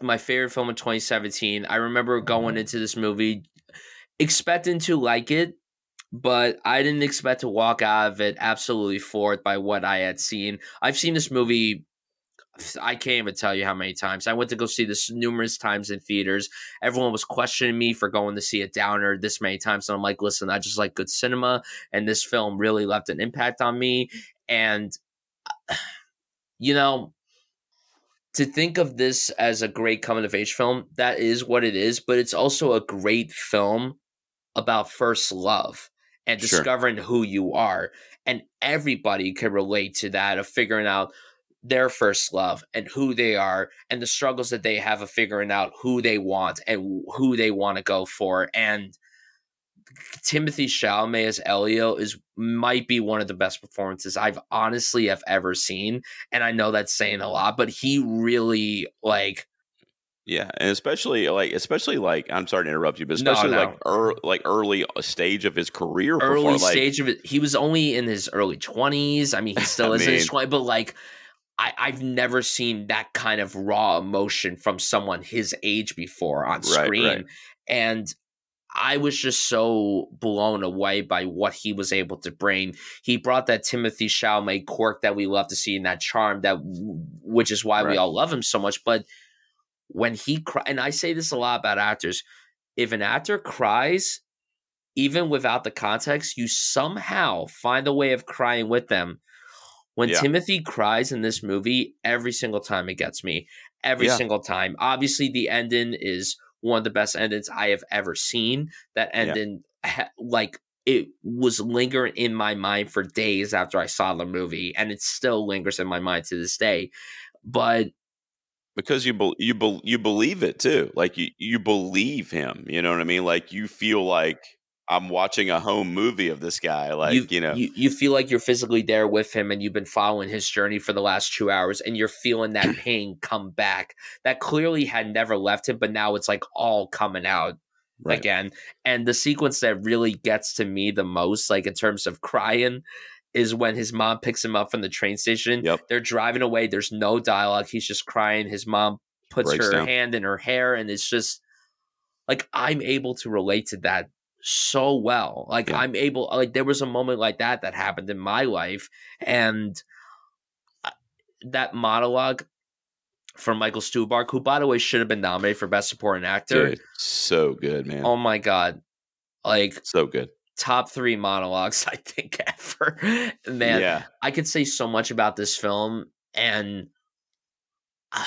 my favorite film in 2017. I remember going mm-hmm. into this movie expecting to like it, but I didn't expect to walk out of it absolutely floored by what I had seen. I've seen this movie I can't even tell you how many times. I went to go see this numerous times in theaters. Everyone was questioning me for going to see a downer this many times. And I'm like, listen, I just like good cinema. And this film really left an impact on me. And, you know, to think of this as a great coming of age film, that is what it is. But it's also a great film about first love and discovering sure. who you are. And everybody can relate to that of figuring out their first love and who they are and the struggles that they have of figuring out who they want and who they want to go for and Timothée Chalamet as Elio is might be one of the best performances I've honestly have ever seen, and I know that's saying a lot, but he really like yeah, and especially like especially like I'm sorry to interrupt you, but especially no, no. like er, like early uh, stage of his career. Early before, like, stage of it, he was only in his early twenties. I mean, he still is mean, in his twenties, but like I, I've never seen that kind of raw emotion from someone his age before on screen, right, right. and I was just so blown away by what he was able to bring. He brought that Timothée Chalamet quirk that we love to see in that charm that, which is why right. we all love him so much, but when he cry and I say this a lot about actors, if an actor cries, even without the context, you somehow find a way of crying with them. When yeah. Timothée cries in this movie, every single time it gets me. Every yeah. single time. Obviously, the ending is one of the best endings I have ever seen. That ending, yeah. like, it was lingering in my mind for days after I saw the movie, and it still lingers in my mind to this day. But because you be, you be, you believe it too. Like you you believe him. You know what I mean? Like you feel like I'm watching a home movie of this guy. Like you, you know, you, you feel like you're physically there with him, and you've been following his journey for the last two hours, and you're feeling that pain come back that clearly had never left him, but now it's like all coming out. Right. Again, and the sequence that really gets to me the most, like in terms of crying, is when his mom picks him up from the train station. Yep. They're driving away. There's no dialogue. He's just crying. His mom puts Breaks her down. hand in her hair, and it's just like I'm able to relate to that so well. Like yeah. I'm able. Like there was a moment like that that happened in my life, and uh, that monologue from Michael Stuhlbarg, who by the way should have been nominated for Best Supporting Actor. Dude, so good, man. Oh my god, like so good top three monologues I think ever. Man, yeah. I could say so much about this film, and uh,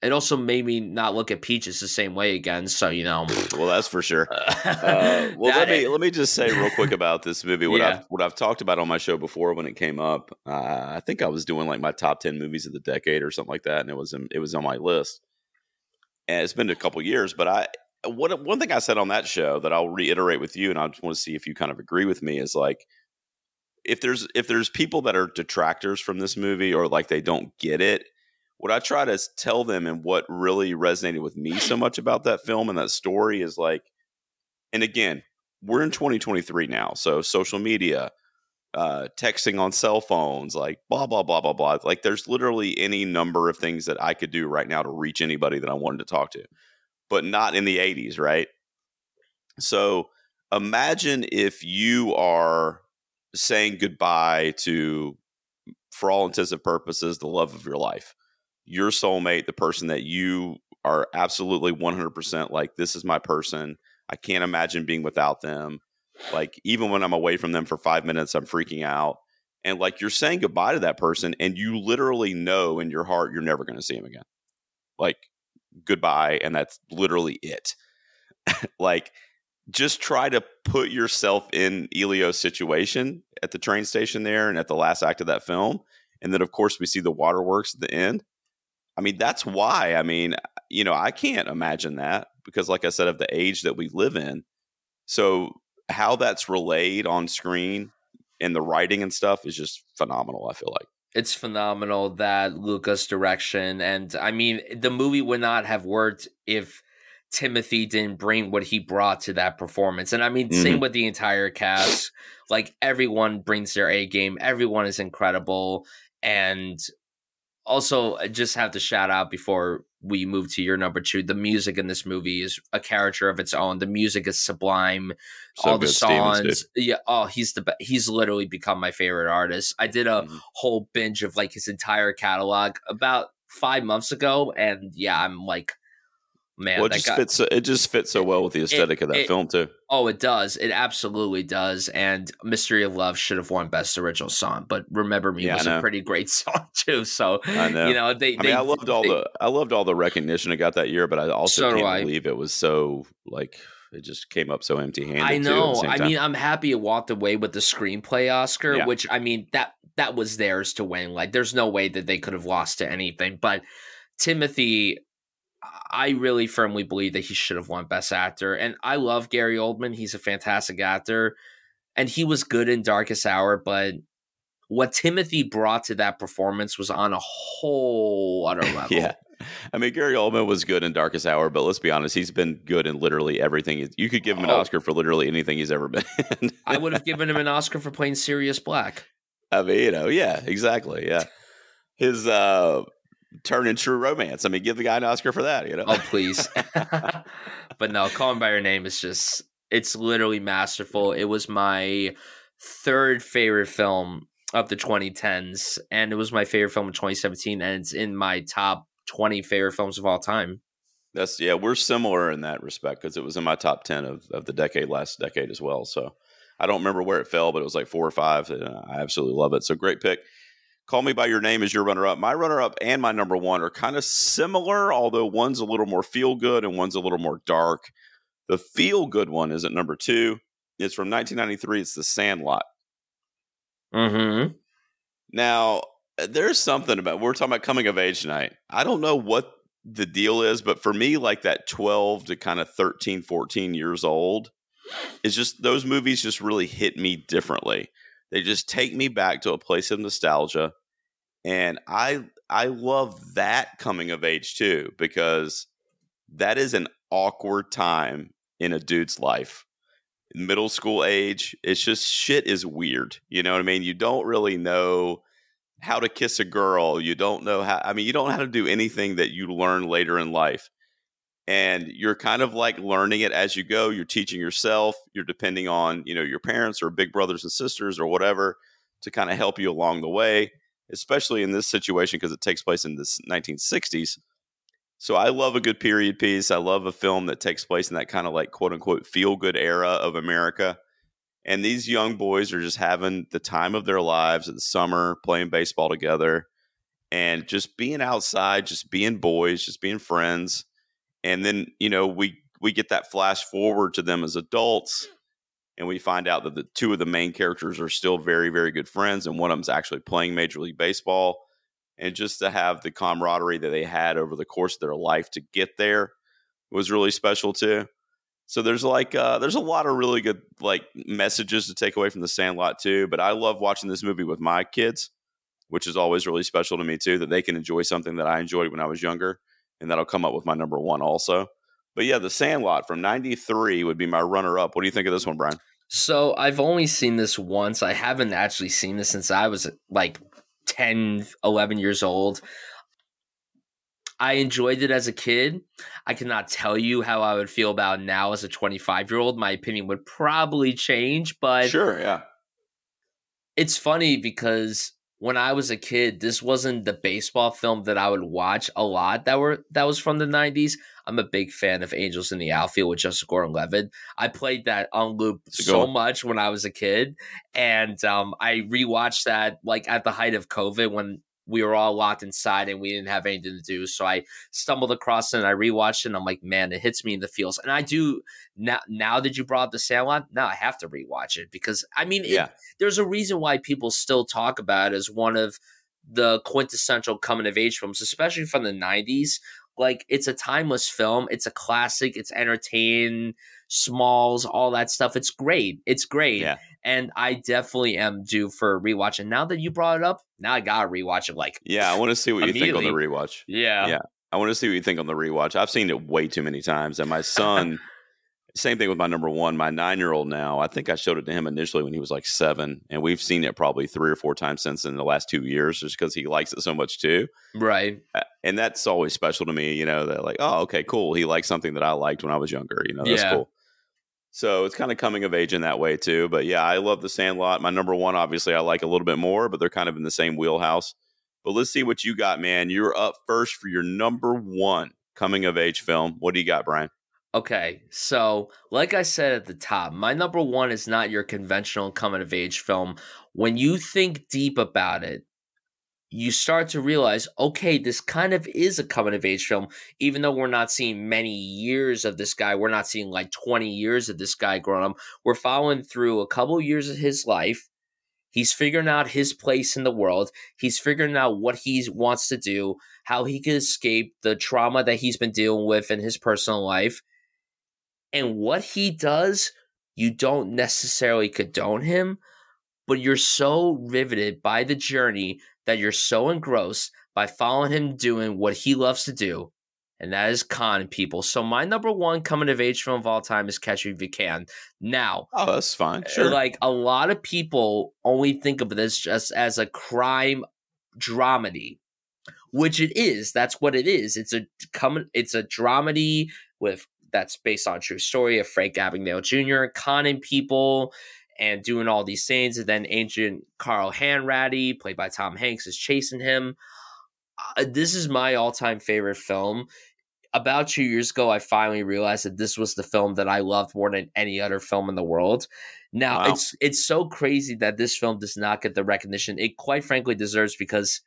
it also made me not look at Peaches the same way again. So you know, well, that's for sure. Uh, well, let me let me just say real quick about this movie. What yeah. I've what I've talked about on my show before when it came up. Uh, I think I was doing like my top ten movies of the decade or something like that, and it was in, it was on my list. And it's been a couple years, but I what one thing I said on that show that I'll reiterate with you, and I just want to see if you kind of agree with me, is like if there's if there's people that are detractors from this movie or like they don't get it, what I try to tell them and what really resonated with me so much about that film and that story is like, and again, we're in 2023 now, so social media, uh, texting on cell phones, like blah blah blah blah blah. Like there's literally any number of things that I could do right now to reach anybody that I wanted to talk to but not in the 80s, right? So imagine if you are saying goodbye to, for all intents and purposes, the love of your life, your soulmate, the person that you are absolutely 100% like, this is my person. I can't imagine being without them. Like, even when I'm away from them for five minutes, I'm freaking out. And like, you're saying goodbye to that person, and you literally know in your heart you're never going to see him again. Like, goodbye and that's literally it like just try to put yourself in Elio's situation at the train station there and at the last act of that film and then of course we see the waterworks at the end i mean that's why i mean you know i can't imagine that because like i said of the age that we live in so how that's relayed on screen and the writing and stuff is just phenomenal i feel like it's phenomenal that Luca's direction and I mean the movie would not have worked if Timothée didn't bring what he brought to that performance. And I mean mm-hmm. same with the entire cast. Like everyone brings their A game. Everyone is incredible and also I just have to shout out before we move to your number two. The music in this movie is a character of its own. The music is sublime. So All the songs, yeah. Oh, he's the be- he's literally become my favorite artist. I did a mm-hmm. whole binge of like his entire catalog about five months ago, and yeah, I'm like man, well, it just got, fits. It just fits so well with the aesthetic it, of that it, film too. Oh, it does. It absolutely does. And "Mystery of Love" should have won Best Original Song, but "Remember Me" yeah, was a pretty great song too. So I know. You know, they. I they, mean, I loved all they, the. I loved all the recognition it got that year, but I also so can't I. believe it was so like it just came up so empty handed. I know. I mean, I'm happy it walked away with the screenplay Oscar, yeah. which I mean that that was theirs to win. Like, there's no way that they could have lost to anything. But Timothée I really firmly believe that he should have won Best Actor. And I love Gary Oldman. He's a fantastic actor. And he was good in Darkest Hour, but what Timothée brought to that performance was on a whole other level. yeah. I mean, Gary Oldman was good in Darkest Hour, but let's be honest, he's been good in literally everything. You could give him an oh. Oscar for literally anything he's ever been in. I would have given him an Oscar for playing Sirius Black. I mean, you know, yeah, exactly. Yeah. His uh turn in true romance. I mean, give the guy an Oscar for that, you know? Oh, please. but no, Call Me By Your Name is just, it's literally masterful. It was my third favorite film of the 2010s, and it was my favorite film in 2017, and it's in my top 20 favorite films of all time. That's yeah, we're similar in that respect because it was in my top 10 of, of the decade, last decade as well. So I don't remember where it fell, but it was like four or five. I absolutely love it. So great pick. Call Me By Your Name is your runner up. My runner up and my number one are kind of similar, although one's a little more feel good and one's a little more dark. The feel good one is at number two. It's from 1993. It's The Sandlot. Mm-hmm. Now, there's something about we're talking about coming of age tonight. I don't know what the deal is, but for me, like that 12 to kind of 13, 14 years old, is just those movies just really hit me differently. They just take me back to a place of nostalgia. And I I love that coming of age too, because that is an awkward time in a dude's life. Middle school age, it's just shit is weird. You know what I mean? You don't really know how to kiss a girl. You don't know how I mean, you don't know how to do anything that you learn later in life and you're kind of like learning it as you go you're teaching yourself you're depending on you know your parents or big brothers and sisters or whatever to kind of help you along the way especially in this situation because it takes place in the 1960s so i love a good period piece i love a film that takes place in that kind of like quote unquote feel good era of america and these young boys are just having the time of their lives in the summer playing baseball together and just being outside just being boys just being friends and then you know we we get that flash forward to them as adults and we find out that the two of the main characters are still very very good friends and one of them's actually playing major league baseball and just to have the camaraderie that they had over the course of their life to get there was really special too so there's like uh, there's a lot of really good like messages to take away from the sandlot too but i love watching this movie with my kids which is always really special to me too that they can enjoy something that i enjoyed when i was younger and that'll come up with my number one also. But yeah, The Sandlot from 93 would be my runner up. What do you think of this one, Bryan? So I've only seen this once. I haven't actually seen this since I was like 10, 11 years old. I enjoyed it as a kid. I cannot tell you how I would feel about now as a 25 year old. My opinion would probably change, but sure, yeah. It's funny because when I was a kid, this wasn't the baseball film that I would watch a lot that were that was from the 90s. I'm a big fan of Angels in the Outfield with Joseph Gordon Levitt. I played that on loop so much when I was a kid. And um, I rewatched that like at the height of COVID when we were all locked inside and we didn't have anything to do. So I stumbled across it and I rewatched it and I'm like, man, it hits me in the feels. And I do now now that you brought up the Sandlot, now I have to rewatch it because I mean it, yeah. there's a reason why people still talk about it as one of the quintessential coming of age films, especially from the 90s. Like it's a timeless film. It's a classic. It's entertaining, smalls, all that stuff. It's great. It's great. Yeah and I definitely am due for a rewatch. And now that you brought it up, now I gotta rewatch it. Like, yeah, I want to see what you think on the rewatch. Yeah, yeah, I want to see what you think on the rewatch. I've seen it way too many times, and my son. same thing with my number one, my nine year old now. I think I showed it to him initially when he was like seven, and we've seen it probably three or four times since in the last two years, just because he likes it so much too. Right. And that's always special to me, you know, that like, oh, okay, cool. He likes something that I liked when I was younger. You know, that's yeah. cool. So it's kind of coming of age in that way too. But yeah, I love the Sandlot. My number one, obviously, I like a little bit more, but they're kind of in the same wheelhouse. But let's see what you got, man. You're up first for your number one coming of age film. What do you got, Bryan? Okay, so like I said at the top, my number one is not your conventional coming of age film. When you think deep about it, you start to realize, okay, this kind of is a coming of age film, even though we're not seeing many years of this guy. We're not seeing like 20 years of this guy growing up. We're following through a couple years of his life. He's figuring out his place in the world. He's figuring out what he wants to do, how he can escape the trauma that he's been dealing with in his personal life. And what he does, you don't necessarily condone him, but you're so riveted by the journey that you're so engrossed by following him doing what he loves to do and that is con people. So my number one coming of age film of all time is Catch Me If You Can. Now, oh, that's fine. Eh, sure. Like a lot of people only think of this just as a crime dramedy, which it is. That's what it is. It's a coming. It's a dramedy with that's based on true story of Frank Abagnale Jr. conning people and doing all these things, and then ancient Carl Hanratty, played by Tom Hanks, is chasing him. Uh, this is my all-time favorite film about two years ago, I finally realized that this was the film that I loved more than any other film in the world. Now wow. it's it's so crazy that this film does not get the recognition it quite frankly deserves because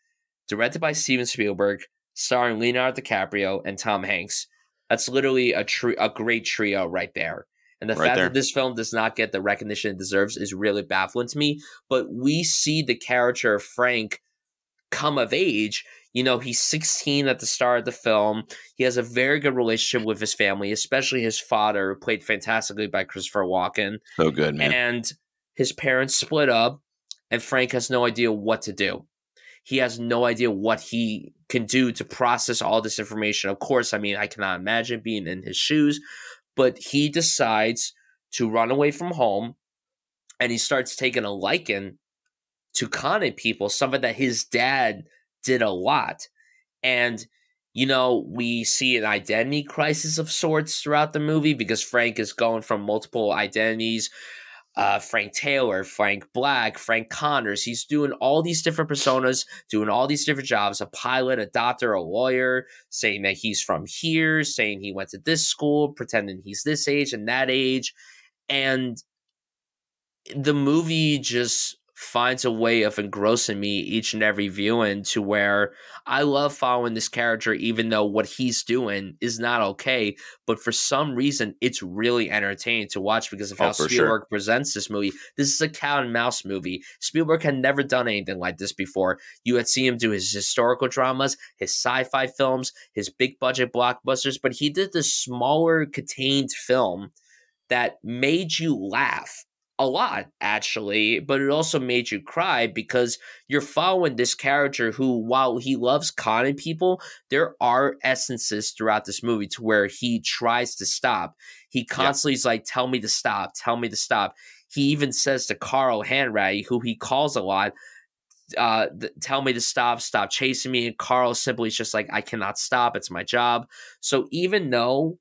directed by Steven Spielberg, starring Leonardo DiCaprio and Tom Hanks. That's literally a tri- a great trio right there. And the right fact there. that this film does not get the recognition it deserves is really baffling to me. But we see the character of Frank come of age you know, he's 16 at the start of the film. He has a very good relationship with his family, especially his father, played fantastically by Christopher Walken. So good, man. And his parents split up, and Frank has no idea what to do. He has no idea what he can do to process all this information. Of course, I mean, I cannot imagine being in his shoes, but he decides to run away from home and he starts taking a liking to conning people, something that his dad did a lot. And, you know, we see an identity crisis of sorts throughout the movie because Frank is going from multiple identities. Uh, Frank Taylor, Frank Black, Frank Connors. He's doing all these different personas, doing all these different jobs a pilot, a doctor, a lawyer, saying that he's from here, saying he went to this school, pretending he's this age and that age. And the movie just finds a way of engrossing me each and every viewing to where I love following this character, even though what he's doing is not okay. But for some reason, it's really entertaining to watch because of oh, how Spielberg sure. presents this movie. This is a cat and mouse movie. Spielberg had never done anything like this before. You had seen him do his historical dramas, his sci fi films, his big budget blockbusters, but he did this smaller, contained film that made you laugh a lot actually but it also made you cry because you're following this character who while he loves conning people there are essences throughout this movie to where he tries to stop. He constantly yeah. is like tell me to stop tell me to stop. He even says to carl hanratty who he calls a lot uh, th- tell me to stop stop chasing me and carl simply is just like i cannot stop it's my job. So even though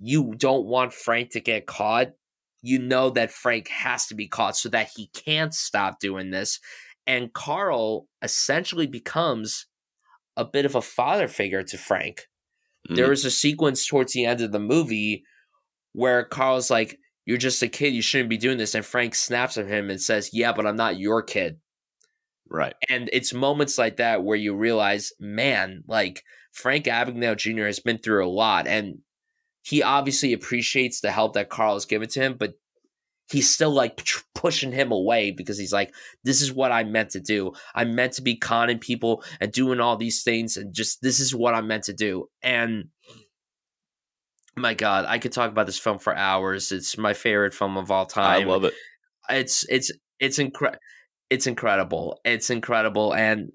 you don't want frank to get caught you know that Frank has to be caught so that he can't stop doing this. And Carl essentially becomes a bit of a father figure to Frank. Mm. There is a sequence towards the end of the movie where Carl's like, You're just a kid. You shouldn't be doing this. And Frank snaps at him and says, Yeah, but I'm not your kid. Right. And it's moments like that where you realize, man, like Frank Abagnale Jr. has been through a lot. And he obviously appreciates the help that Carl has given to him, but he's still like pushing him away because he's like, this is what I'm meant to do. I'm meant to be conning people and doing all these things, and just this is what I'm meant to do. And my God, I could talk about this film for hours. It's my favorite film of all time. I love it. It's it's it's incredible. It's incredible. It's incredible, and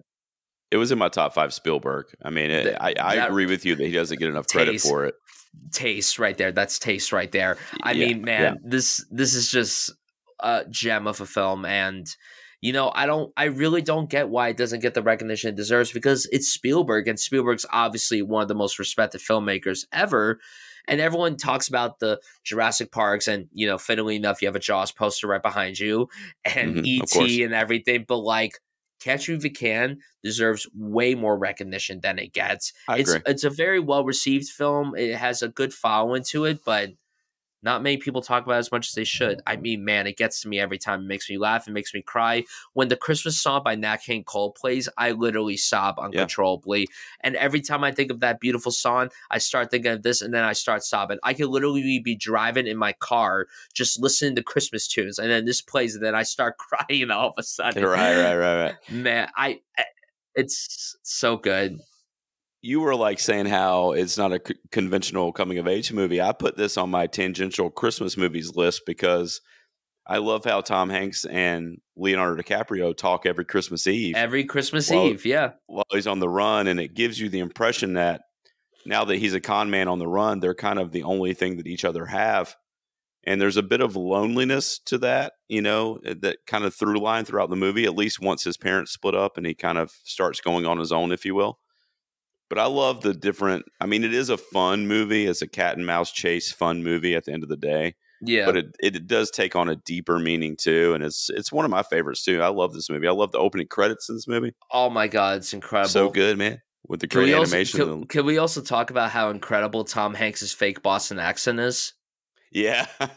it was in my top five Spielberg. I mean, it, I, I agree with you that he doesn't get enough credit taste, for it. Taste right there. That's taste right there. I yeah, mean, man, yeah. this this is just a gem of a film, and you know, I don't, I really don't get why it doesn't get the recognition it deserves because it's Spielberg, and Spielberg's obviously one of the most respected filmmakers ever. And everyone talks about the Jurassic Parks, and you know, fittingly enough, you have a Jaws poster right behind you, and mm-hmm, ET and everything. But like, Catch You If You Can deserves way more recognition than it gets. I it's agree. it's a very well received film. It has a good following to it, but not many people talk about as much as they should. I mean, man, it gets to me every time. It makes me laugh. It makes me cry. When the Christmas song by Nat King Cole plays, I literally sob uncontrollably. Yeah. And every time I think of that beautiful song, I start thinking of this, and then I start sobbing. I could literally be driving in my car, just listening to Christmas tunes, and then this plays, and then I start crying all of a sudden. Right, right, right, right. Man, I, eh, it's so good you were like saying how it's not a c- conventional coming of age movie. I put this on my tangential Christmas movies list because I love how Tom Hanks and Leonardo DiCaprio talk every Christmas Eve. Every Christmas while, Eve, yeah. While he's on the run, and it gives you the impression that now that he's a con man on the run, they're kind of the only thing that each other have. And there's a bit of loneliness to that, you know, eh, that kind of through line throughout the movie, at least once his parents split up and he kind of starts going on his own, if you will. But I love the different. I mean, it is a fun movie. It's a cat and mouse chase fun movie at the end of the day. Yeah, but it, it does take on a deeper meaning too, and it's it's one of my favorites too. I love this movie. I love the opening credits in this movie. Oh my god, it's incredible! So good, man. With the great animation. Also, can, can, we also talk about how incredible Tom Hanks's fake Boston accent is? Yeah. oh,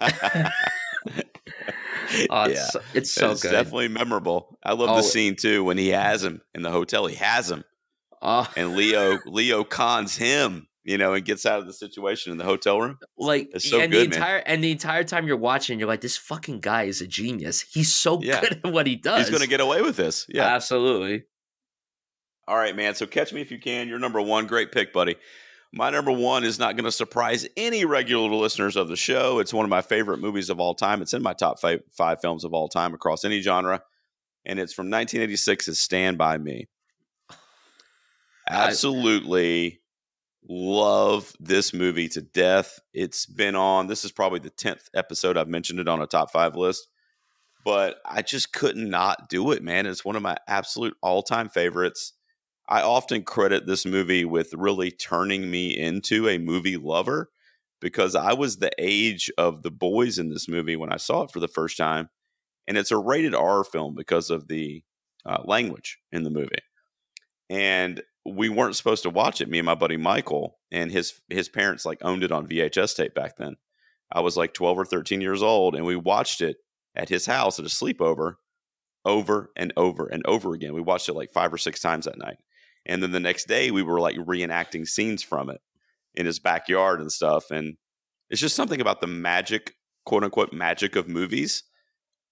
it's, yeah. it's so it's good. Definitely memorable. I love oh, the scene too when he has him in the hotel. He has him uh, and Leo Leo cons him, you know, and gets out of the situation in the hotel room. Like it's so and good, the entire man. and the entire time you're watching, you're like, this fucking guy is a genius. He's so yeah. good at what he does. He's gonna get away with this. Yeah. Absolutely. All right, man. So catch me if you can. You're number one. Great pick, buddy. My number one is not going to surprise any regular listeners of the show. It's one of my favorite movies of all time. It's in my top five, five films of all time across any genre. And it's from 1986. It's Stand By Me. Absolutely love this movie to death. It's been on, this is probably the 10th episode I've mentioned it on a top five list, but I just could not do it, man. It's one of my absolute all time favorites. I often credit this movie with really turning me into a movie lover because I was the age of the boys in this movie when I saw it for the first time. And it's a rated R film because of the uh, language in the movie. And we weren't supposed to watch it. Me and my buddy Michael and his his parents like owned it on VHS tape back then. I was like 12 or 13 years old, and we watched it at his house at a sleepover over and over and over again. We watched it like five or six times that night. And then the next day, we were like reenacting scenes from it in his backyard and stuff. And it's just something about the magic, quote unquote, magic of movies.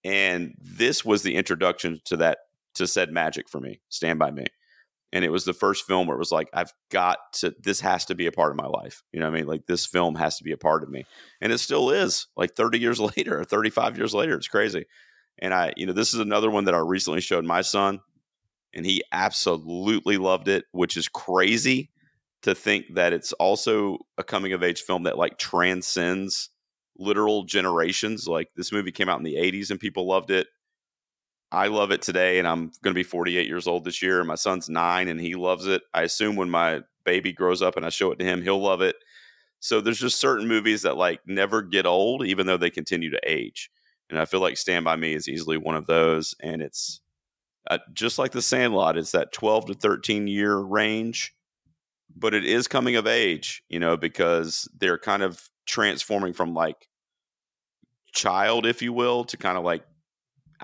And this was the introduction to that, to said magic for me. Stand by me and it was the first film where it was like i've got to this has to be a part of my life. You know what i mean? Like this film has to be a part of me. And it still is like 30 years later 35 years later it's crazy. And i you know this is another one that i recently showed my son and he absolutely loved it which is crazy to think that it's also a coming of age film that like transcends literal generations. Like this movie came out in the 80s and people loved it I love it today, and I'm going to be 48 years old this year. And my son's nine, and he loves it. I assume when my baby grows up and I show it to him, he'll love it. So there's just certain movies that like never get old, even though they continue to age. And I feel like Stand by Me is easily one of those. And it's uh, just like The Sandlot, it's that 12 to 13 year range, but it is coming of age, you know, because they're kind of transforming from like child, if you will, to kind of like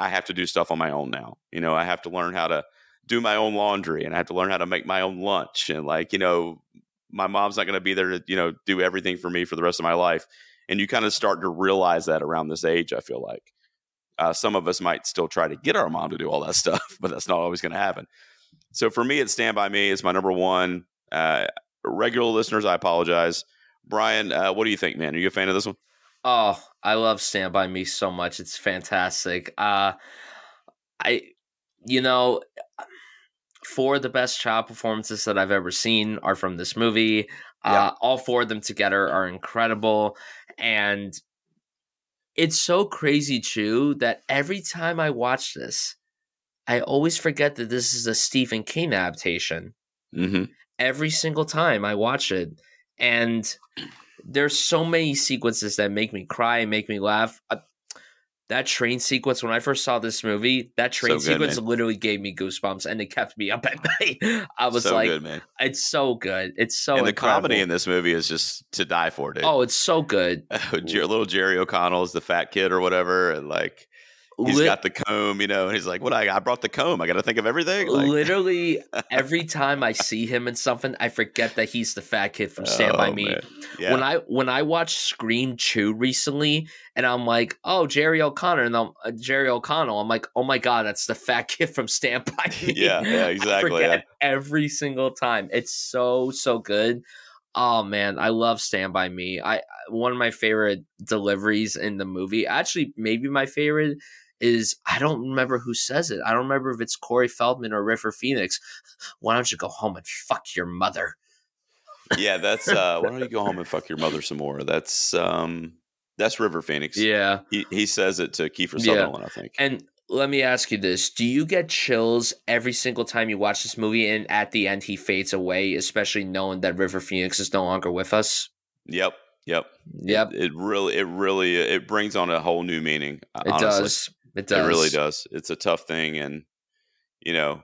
I have to do stuff on my own now. You know, I have to learn how to do my own laundry and I have to learn how to make my own lunch. And like, you know, my mom's not going to be there to, you know, do everything for me for the rest of my life. And you kind of start to realize that around this age, I feel like. Uh, some of us might still try to get our mom to do all that stuff, but that's not always going to happen. So for me, it's Stand By Me. It's my number one. Uh, regular listeners, I apologize. Bryan, uh, what do you think, man? Are you a fan of this one? Oh, I love Stand By Me so much. It's fantastic. Uh I you know four of the best child performances that I've ever seen are from this movie. Yeah. Uh, all four of them together are incredible. And it's so crazy, too, that every time I watch this, I always forget that this is a Stephen King adaptation. Mm-hmm. Every single time I watch it. And there's so many sequences that make me cry and make me laugh. Uh, that train sequence when I first saw this movie, that train So good, sequence man. literally gave me goosebumps and it kept me up at night. I was so like, good, man. it's so good. It's so and the comedy in this movie is just to die for, dude. Oh, it's so good. Little Jerry O'Connell is the fat kid or whatever, and like he's Lit- got the comb, you know, and he's like, "What? I, I brought the comb. I got to think of everything." Like, literally every time I see him in something, I forget that he's the fat kid from Stand by oh, Me. Yeah. When I when I watched Scream 2 recently and I'm like, "Oh, Jerry O'Connor." And I'm uh, Jerry O'Connell. I'm like, "Oh my god, that's the fat kid from Stand by Me." yeah, yeah, I exactly. forget every single time. It's so so good. Oh man, I love Stand by Me. I one of my favorite deliveries in the movie. Actually, maybe my favorite is I don't remember who says it. I don't remember if it's Corey Feldman or River Phoenix. Why don't you go home and fuck your mother? Yeah, that's uh why don't you go home and fuck your mother some more? That's um that's River Phoenix. Yeah. He he says it to Kiefer Yeah. Sutherland, I think. And let me ask you this. Do you get chills every single time you watch this movie and at the end he fades away, especially knowing that River Phoenix is no longer with us? Yep. Yep. Yep. It really it really it brings on a whole new meaning. uh, It honestly. does. It does. It really does. It's a tough thing, and you know,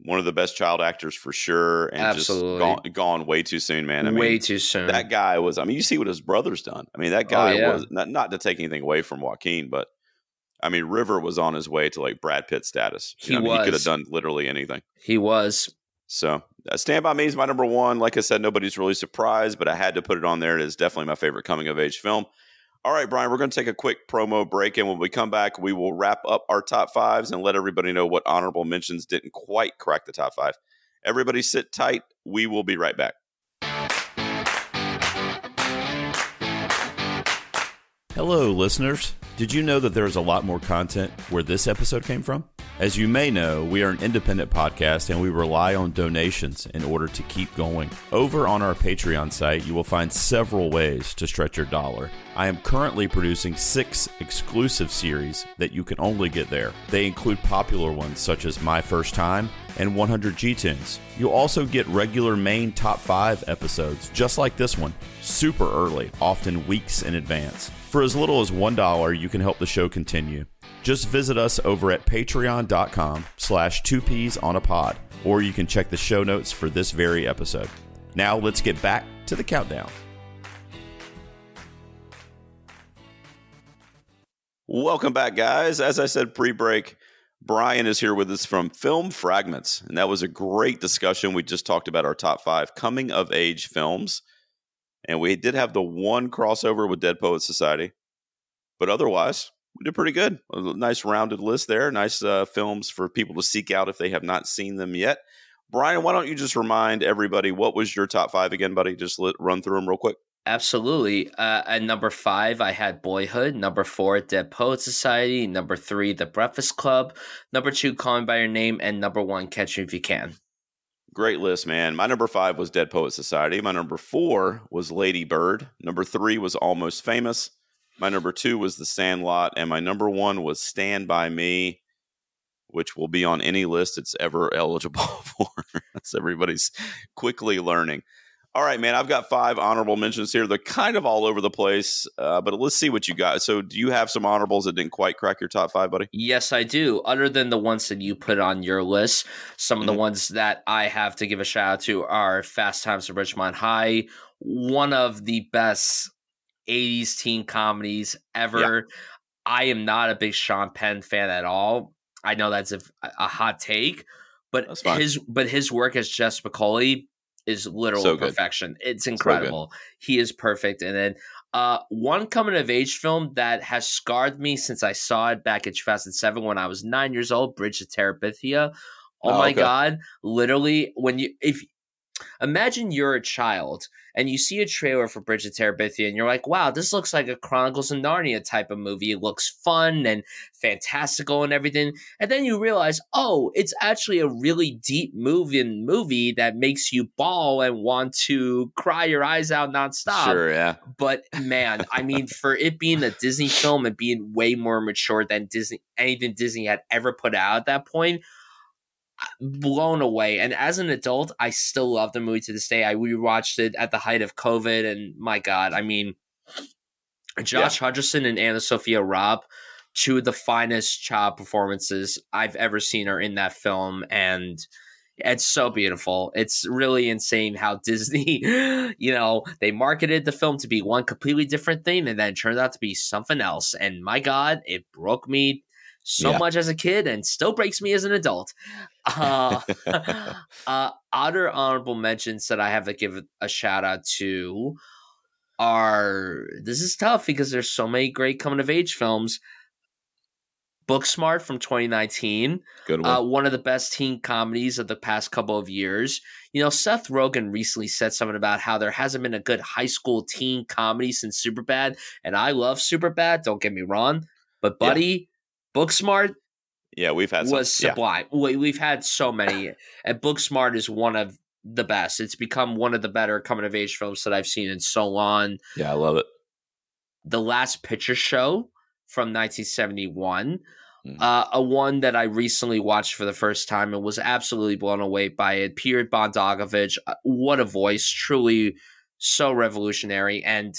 one of the best child actors for sure, and Absolutely. just gone, gone way too soon, man. I mean, Way too soon. that guy was. I mean, you see what his brother's done. I mean, that guy Oh, yeah. was not not to take anything away from Joaquin, but I mean, River was on his way to like Brad Pitt status. He I mean, he could have done literally anything. he was. So, uh, Stand by Me is my number one. Like I said, nobody's really surprised, but I had to put it on there. It is definitely my favorite coming of age film. All right, Bryan, we're going to take a quick promo break, and when we come back, we will wrap up our top fives and let everybody know what honorable mentions didn't quite crack the top five. Everybody sit tight. We will be right back. Hello, listeners. Did you know that there is a lot more content where this episode came from? As you may know, we are an independent podcast and we rely on donations in order to keep going. Over on our Patreon site, you will find several ways to stretch your dollar. I am currently producing six exclusive series that you can only get there. They include popular ones such as My First Time and 100 G Tunes. You'll also get regular main top 5 episodes, just like this one, super early, often weeks in advance. For as little as $1, you can help the show continue. Just visit us over at patreon.com slash two peas on a pod, or you can check the show notes for this very episode. Now let's get back to the countdown. Welcome back, guys. As I said pre break, Bryan is here with us from Film Fragments, and that was a great discussion. We just talked about our top five coming of age films, and we did have the one crossover with Dead Poets Society, but otherwise, we did pretty good. A nice rounded list there. Nice uh, films for people to seek out if they have not seen them yet. Bryan, why don't you just remind everybody what was your top five again, buddy? Just let, run through them real quick. Absolutely. Uh, at number five, I had Boyhood. Number four, Dead Poet Society. Number three, The Breakfast Club. Number two, Call Me by Your Name. And number one, Catch Me If You Can. Great list, man. My number five was Dead Poet Society. My number four was Lady Bird. Number three was Almost Famous. My number two was The Sandlot. And my number one was Stand By Me, which will be on any list it's ever eligible for. That's everybody's quickly learning. All right, man. I've got five honorable mentions here. They're kind of all over the place, uh, but let's see what you got. So, do you have some honorables that didn't quite crack your top five, buddy? Yes, I do. Other than the ones that you put on your list, some of the Mhm. ones that I have to give a shout out to are Fast Times at Ridgemont High, one of the best 80s teen comedies ever. I am not a big Sean Penn fan at all. I know that's a, a hot take, but his but his work as Jeff Spicoli is literal So good. perfection. It's good. incredible. he is perfect in it. Uh, one coming of age film that has scarred me since I saw it back in 2007 when I was nine years old, Bridge of Terabithia. Oh, Oh, my okay. god! Literally, when you if imagine you're a child and you see a trailer for Bridge of Terabithia and you're like, wow, this looks like a Chronicles of Narnia type of movie. It looks fun and fantastical and everything. And then you realize, oh, it's actually a really deep moving movie that makes you bawl and want to cry your eyes out nonstop. Sure, yeah. But man, I mean, for it being a Disney film and being way more mature than Disney anything Disney had ever put out at that point, blown away. And as an adult, I still love the movie to this day. I rewatched it at the height of COVID, and my God, I mean, Josh Hutcherson and AnnaSophia Robb two of the finest child performances I've ever seen are in that film, and it's so beautiful. It's really insane how Disney, you know, they marketed the film to be one completely different thing, and then it turned out to be something else. And my God, it broke me so Yeah. much as a kid, and still breaks me as an adult. Uh, uh, other honorable mentions that I have to give a shout out to are this is tough because there's so many great coming of age films. Booksmart from 2019, Good one. uh, one of the best teen comedies of the past couple of years. You know, Seth Rogen recently said something about how there hasn't been a good high school teen comedy since Superbad, and I love Superbad. Don't get me wrong, but Yeah. Booksmart yeah, we've had some. was yeah. sublime. We, we've had so many, and Booksmart is one of the best. It's become one of the better coming of age films that I've seen in so long. yeah, I love it. The Last Picture Show from 1971, Mhm. uh, a one that I recently watched for the first time and was absolutely blown away by it. Peter Bogdanovich, uh, what a voice! Truly, so revolutionary and.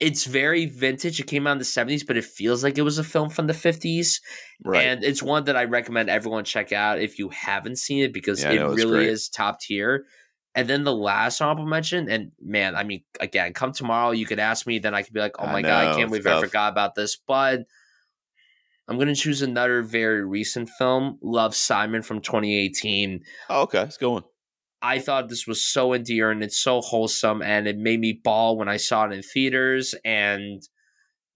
It's very vintage. It came out in the 70s, but it feels like it was a film from the 50s. Right. And it's one that I recommend everyone check out if you haven't seen it because Yeah, it really great. is top tier. And then the last honorable mention, and man, I mean, again, come tomorrow, you could ask me, then I could be like, oh I my god, I can't believe I forgot about this. But I'm gonna choose another very recent film, Love Simon from 2018. oh, okay, it's going. I thought this was so endearing, it's so wholesome, and it made me bawl when I saw it in theaters. And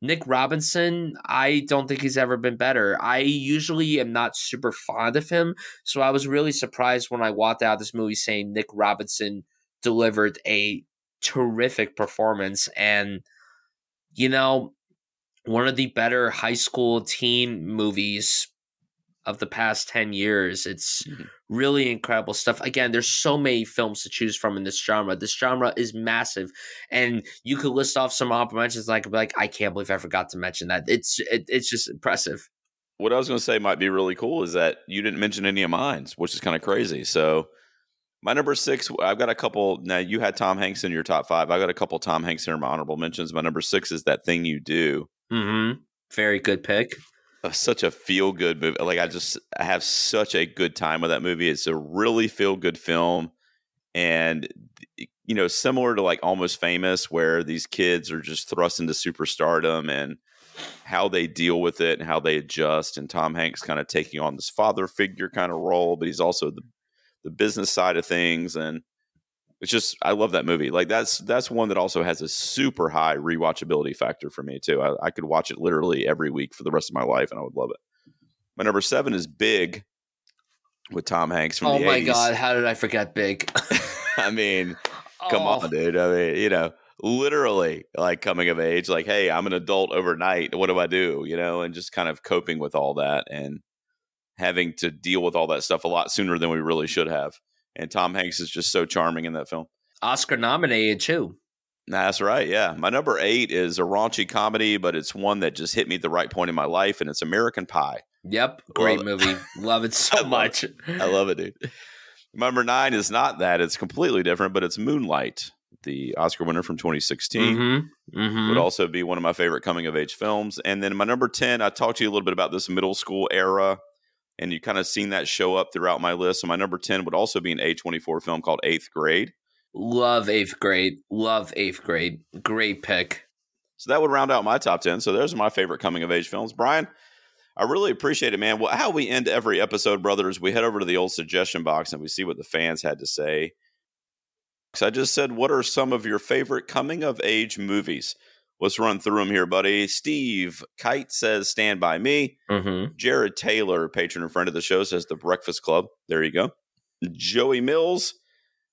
Nick Robinson, I don't think he's ever been better. I usually am not super fond of him, so I was really surprised when I walked out of this movie saying Nick Robinson delivered a terrific performance. And, you know, one of the better high school teen movies of the past 10 years. It's Mhm. really incredible stuff. Again, there's so many films to choose from in this genre. This genre is massive. And you could list off some honorable mentions like like I can't believe I forgot to mention that. It's it, it's just impressive. What I was going to say might be really cool is that you didn't mention any of mine, which is kind of crazy. So, my number six, I've got a couple. Now, you had Tom Hanks in your top five. I got a couple Tom Hanks in my honorable mentions. My number six is that thing you do. Mm-hmm. Very good pick. Such a feel good movie. Like I just I have such a good time with that movie. It's a really feel good film, and you know, similar to like Almost Famous, where these kids are just thrust into superstardom and how they deal with it and how they adjust. And Tom Hanks kind of taking on this father figure kind of role, but he's also the the business side of things and. It's just I love that movie. Like that's that's one that also has a super high rewatchability factor for me too. I, I could watch it literally every week for the rest of my life, and I would love it. My number seven is Big with Tom Hanks from Oh the Oh my 80s. god, how did I forget Big? I mean, come Oh. on, dude. I mean, you know, literally like coming of age, like, hey, I'm an adult overnight. What do I do? You know, and just kind of coping with all that and having to deal with all that stuff a lot sooner than we really should have. And Tom Hanks is just so charming in that film. Oscar nominated too. That's right. Yeah. My number eight is a raunchy comedy, but it's one that just hit me at the right point in my life, and it's American Pie. Yep, great Love movie. Love it I so love much. I love it, dude. Number nine is not that. It's completely different, but it's Moonlight, the Oscar winner from 2016. Mm-hmm. Mm-hmm. Would also be one of my favorite coming of age films. And then my number 10, I talked to you a little bit about this middle school era, and you kind of seen that show up throughout my list. So my number 10 would also be an A24 film called Eighth Grade. Love eighth grade. Love eighth grade. Great pick. So that would round out my top 10. So those are my favorite coming of age films. Bryan, I really appreciate it, man. Well, how we end every episode, brothers, we head over to the old suggestion box and we see what the fans had to say. So I just said, what are some of your favorite coming of age movies? Let's run through them here, buddy. Steve Kite says, Stand By Me. Mm-hmm. Jarrod Taylor, patron and friend of the show, says The Breakfast Club. There you go. Joey Mills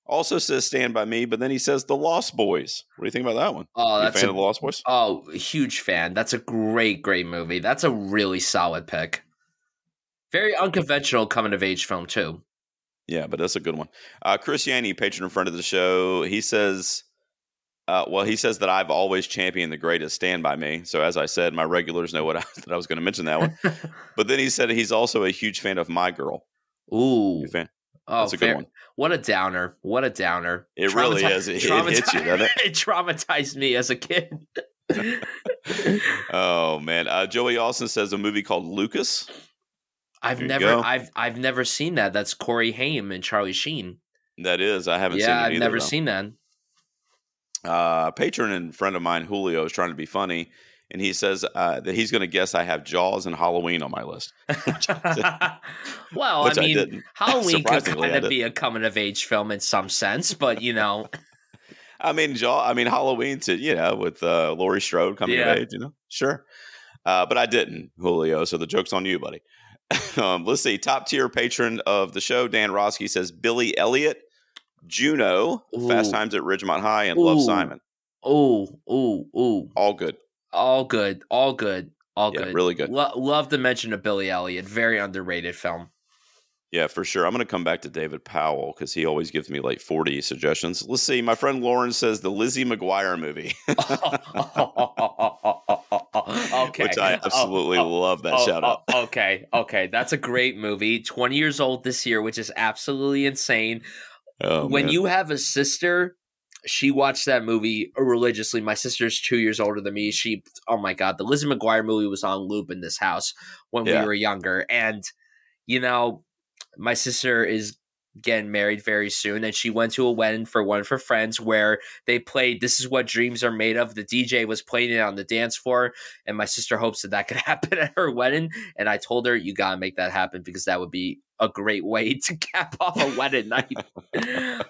also says Stand By Me, but then he says The Lost Boys. What do you think about that one? Oh, you a fan a, of The Lost Boys? oh, huge fan. That's a great, great movie. That's a really solid pick. Very unconventional coming of age film too. Yeah, but that's a good one. Uh, Chris Yeany, patron and friend of the show, he says, uh, well, he says that I've always championed the greatest Stand By Me. So as I said, my regulars know what I, that I was going to mention that one. But then he said he's also a huge fan of My Girl. Ooh. Fan? Oh, That's a good one. What a downer. What a downer. It really Traumati- is. It- it hits you, doesn't it? it traumatized me as a kid. oh man, uh, Joey Austin says a movie called Lucas. I've There never. I've, I've never seen that. That's Corey Haim and Charlie Sheen. That is, I haven't seen it Yeah, I've either, never though. seen that. Uh, patron and friend of mine, Julio, is trying to be funny, and he says uh, that he's going to guess I have Jaws and Halloween on my list. well, I I mean, didn't. Halloween could I kind of be a coming of age film in some sense, but you know, I mean, Jaw. I mean, Halloween to you know with uh, Laurie Strode coming Yeah. of age. You know, sure. Uh, but I didn't, Julio. So the joke's on you, buddy. um, let's see. Top tier patron of the show, Dan Roske says Billy Elliot, Juno, Fast Times at Ridgemont High, and Love Simon. ooh, ooh, ooh, All good. all good, all good, all Yeah, good. really good. Lo- love the mention of Billy Elliot. Very underrated film. Yeah, for sure. I'm going to come back to David Powell because he always gives me like 40 suggestions. Let's see. My friend Lauren says the Lizzie McGuire movie, okay. which I Oh, absolutely oh, love that oh, shout out. oh, okay, okay, that's a great movie. Twenty years old this year, which is absolutely insane. Oh, when man. you have a sister, she watched that movie religiously. My sister's two years older than me. She, oh my god, the Lizzie McGuire movie was on loop in this house when Yeah. we were younger, and you know, my sister is getting married very soon and she went to a wedding for one of her friends where they played this is what dreams are made of the dj was playing it on the dance floor and my sister hopes that that could happen at her wedding and i told her you gotta make that happen because that would be a great way to cap off a wedding night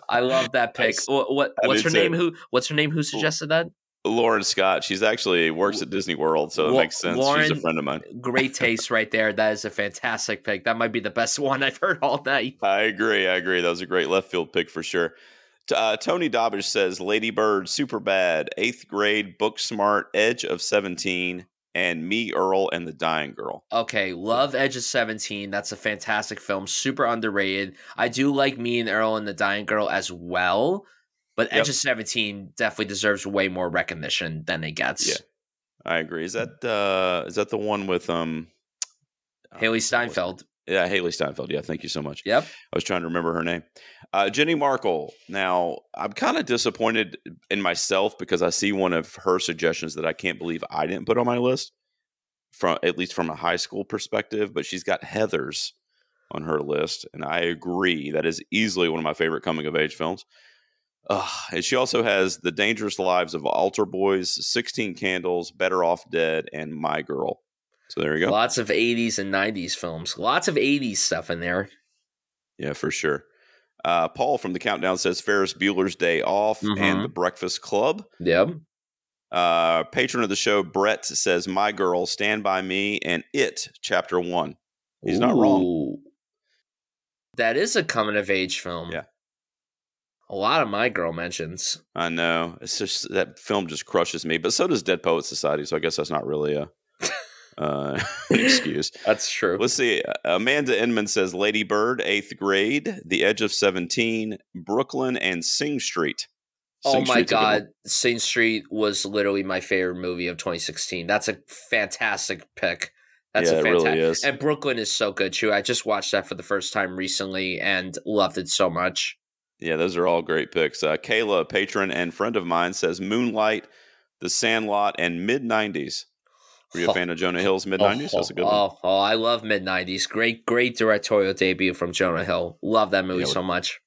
i love that pick Nice. what, what I what's her name who what's her name who suggested that Lauren Scott, she's actually works at Disney World, so it Wa- makes sense. she's a Lauren- friend of mine. great taste right there that is a fantastic pick that might be the best one i've heard all night I agree. I agree. That was a great left field pick for sure. Uh, Tony Dobish says Lady Bird, Super Bad, Eighth Grade, Book Smart, Edge of 17, and Me, Earl, and the Dying Girl. Okay, love Edge of 17. That's a fantastic film, super underrated. I do like Me and Earl and the Dying Girl as well, but Yep. Edge of 17 definitely deserves way more recognition than it gets. Yeah. I agree. Is that uh, is that the one with um Hailee uh, Steinfeld. Yeah, Hailee Steinfeld. Yeah, thank you so much. Yep. I was trying to remember her name. Uh, Jenny Markle. Now, I'm kind of disappointed in myself because I see one of her suggestions that I can't believe I didn't put on my list, from at least from a high school perspective. But she's got Heather's on her list, and I agree that is easily one of my favorite coming of age films. And she also has The Dangerous Lives of Altar Boys, 16 Candles, Better Off Dead, and My Girl. So there you go. Lots of 80s and 90s films. Lots of 80s stuff in there. Yeah, for sure. Uh, Paul from the Countdown says Ferris Bueller's Day Off Mhm. and The Breakfast Club. Yep. Uh, patron of the show, Brett, says My Girl, Stand By Me, and It, Chapter 1. He's not wrong. That is a coming of age film. Yeah. A lot of my girl mentions. I know. It's just that film just crushes me, but so does Dead Poet Society, so I guess that's not really a uh, excuse. That's true. Let's see. Uh, Amanda Inman says Lady Bird, eighth grade, The Edge of 17, Brooklyn, and Sing Street. Oh my Street's a good one. god, Sing Street was literally my favorite movie of 2016. That's a fantastic pick. That's yeah, a it fantastic. really is. And Brooklyn is so good too. I just watched that for the first time recently and loved it so much. Yeah, those are all great picks. Uh, Kayla, a patron and friend of mine, says Moonlight, The Sandlot, and mid 90s. Were you a Oh. fan of Jonah Hill's mid 90s? That's a good oh, one. Oh, oh, I love mid 90s. Great, great directorial debut from Jonah Hill. Love that movie Yeah, so much.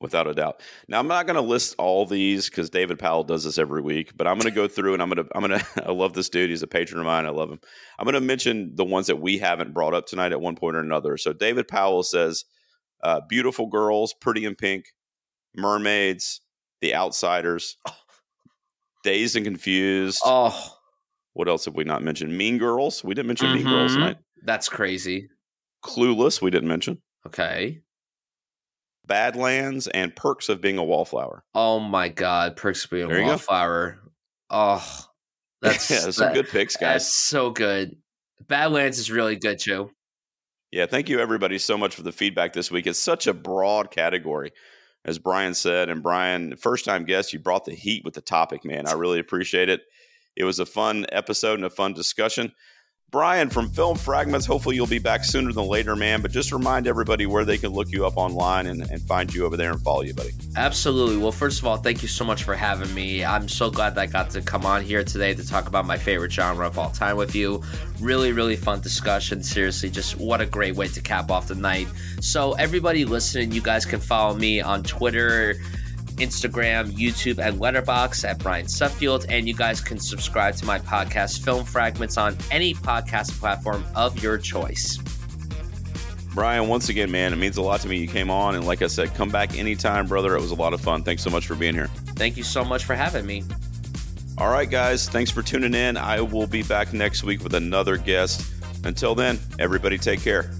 Without a doubt. Now I'm not going to list all these because David Powell does this every week, but I'm going to go through and I'm going to I'm going to I love this dude. He's a patron of mine. I love him. I'm going to mention the ones that we haven't brought up tonight at one point or another. So David Powell says, uh, "Beautiful Girls," "Pretty in Pink," "Mermaids," "The Outsiders," "Dazed and Confused." Oh, What else have we not mentioned? Mean Girls. We didn't mention Mean Girls mm-hmm. tonight. that's crazy. Clueless. We didn't mention. Okay. Badlands and Perks of Being a Wallflower. Oh my god, Perks of Being a There go. Wallflower. Oh, that's yeah, some that- good picks, guys. That's so good. Badlands is really good too. Yeah, thank you everybody so much for the feedback this week. It's such a broad category, as Bryan said. And Bryan, first time guest, you brought the heat with the topic, man. I really appreciate it. It was a fun episode and a fun discussion. Bryan from Film Fragments. Hopefully, you'll be back sooner than later, man. But just remind everybody where they can look you up online and, and find you over there and follow you, buddy. Absolutely. Well, first of all, thank you so much for having me. I'm so glad that I got to come on here today to talk about my favorite genre of all time with you. Really, really fun discussion. Seriously, just what a great way to cap off the night. So, everybody listening, you guys can follow me on Twitter Instagram, YouTube, and Letterboxd at Bryan Sudfield. And you guys can subscribe to my podcast, Film Fragments, on any podcast platform of your choice. Bryan, once again, man, it means a lot to me. You came on, and like I said, come back anytime, brother. It was a lot of fun. Thanks so much for being here. Thank you so much for having me. All right, guys, thanks for tuning in. I will be back next week with another guest. Until then, everybody take care.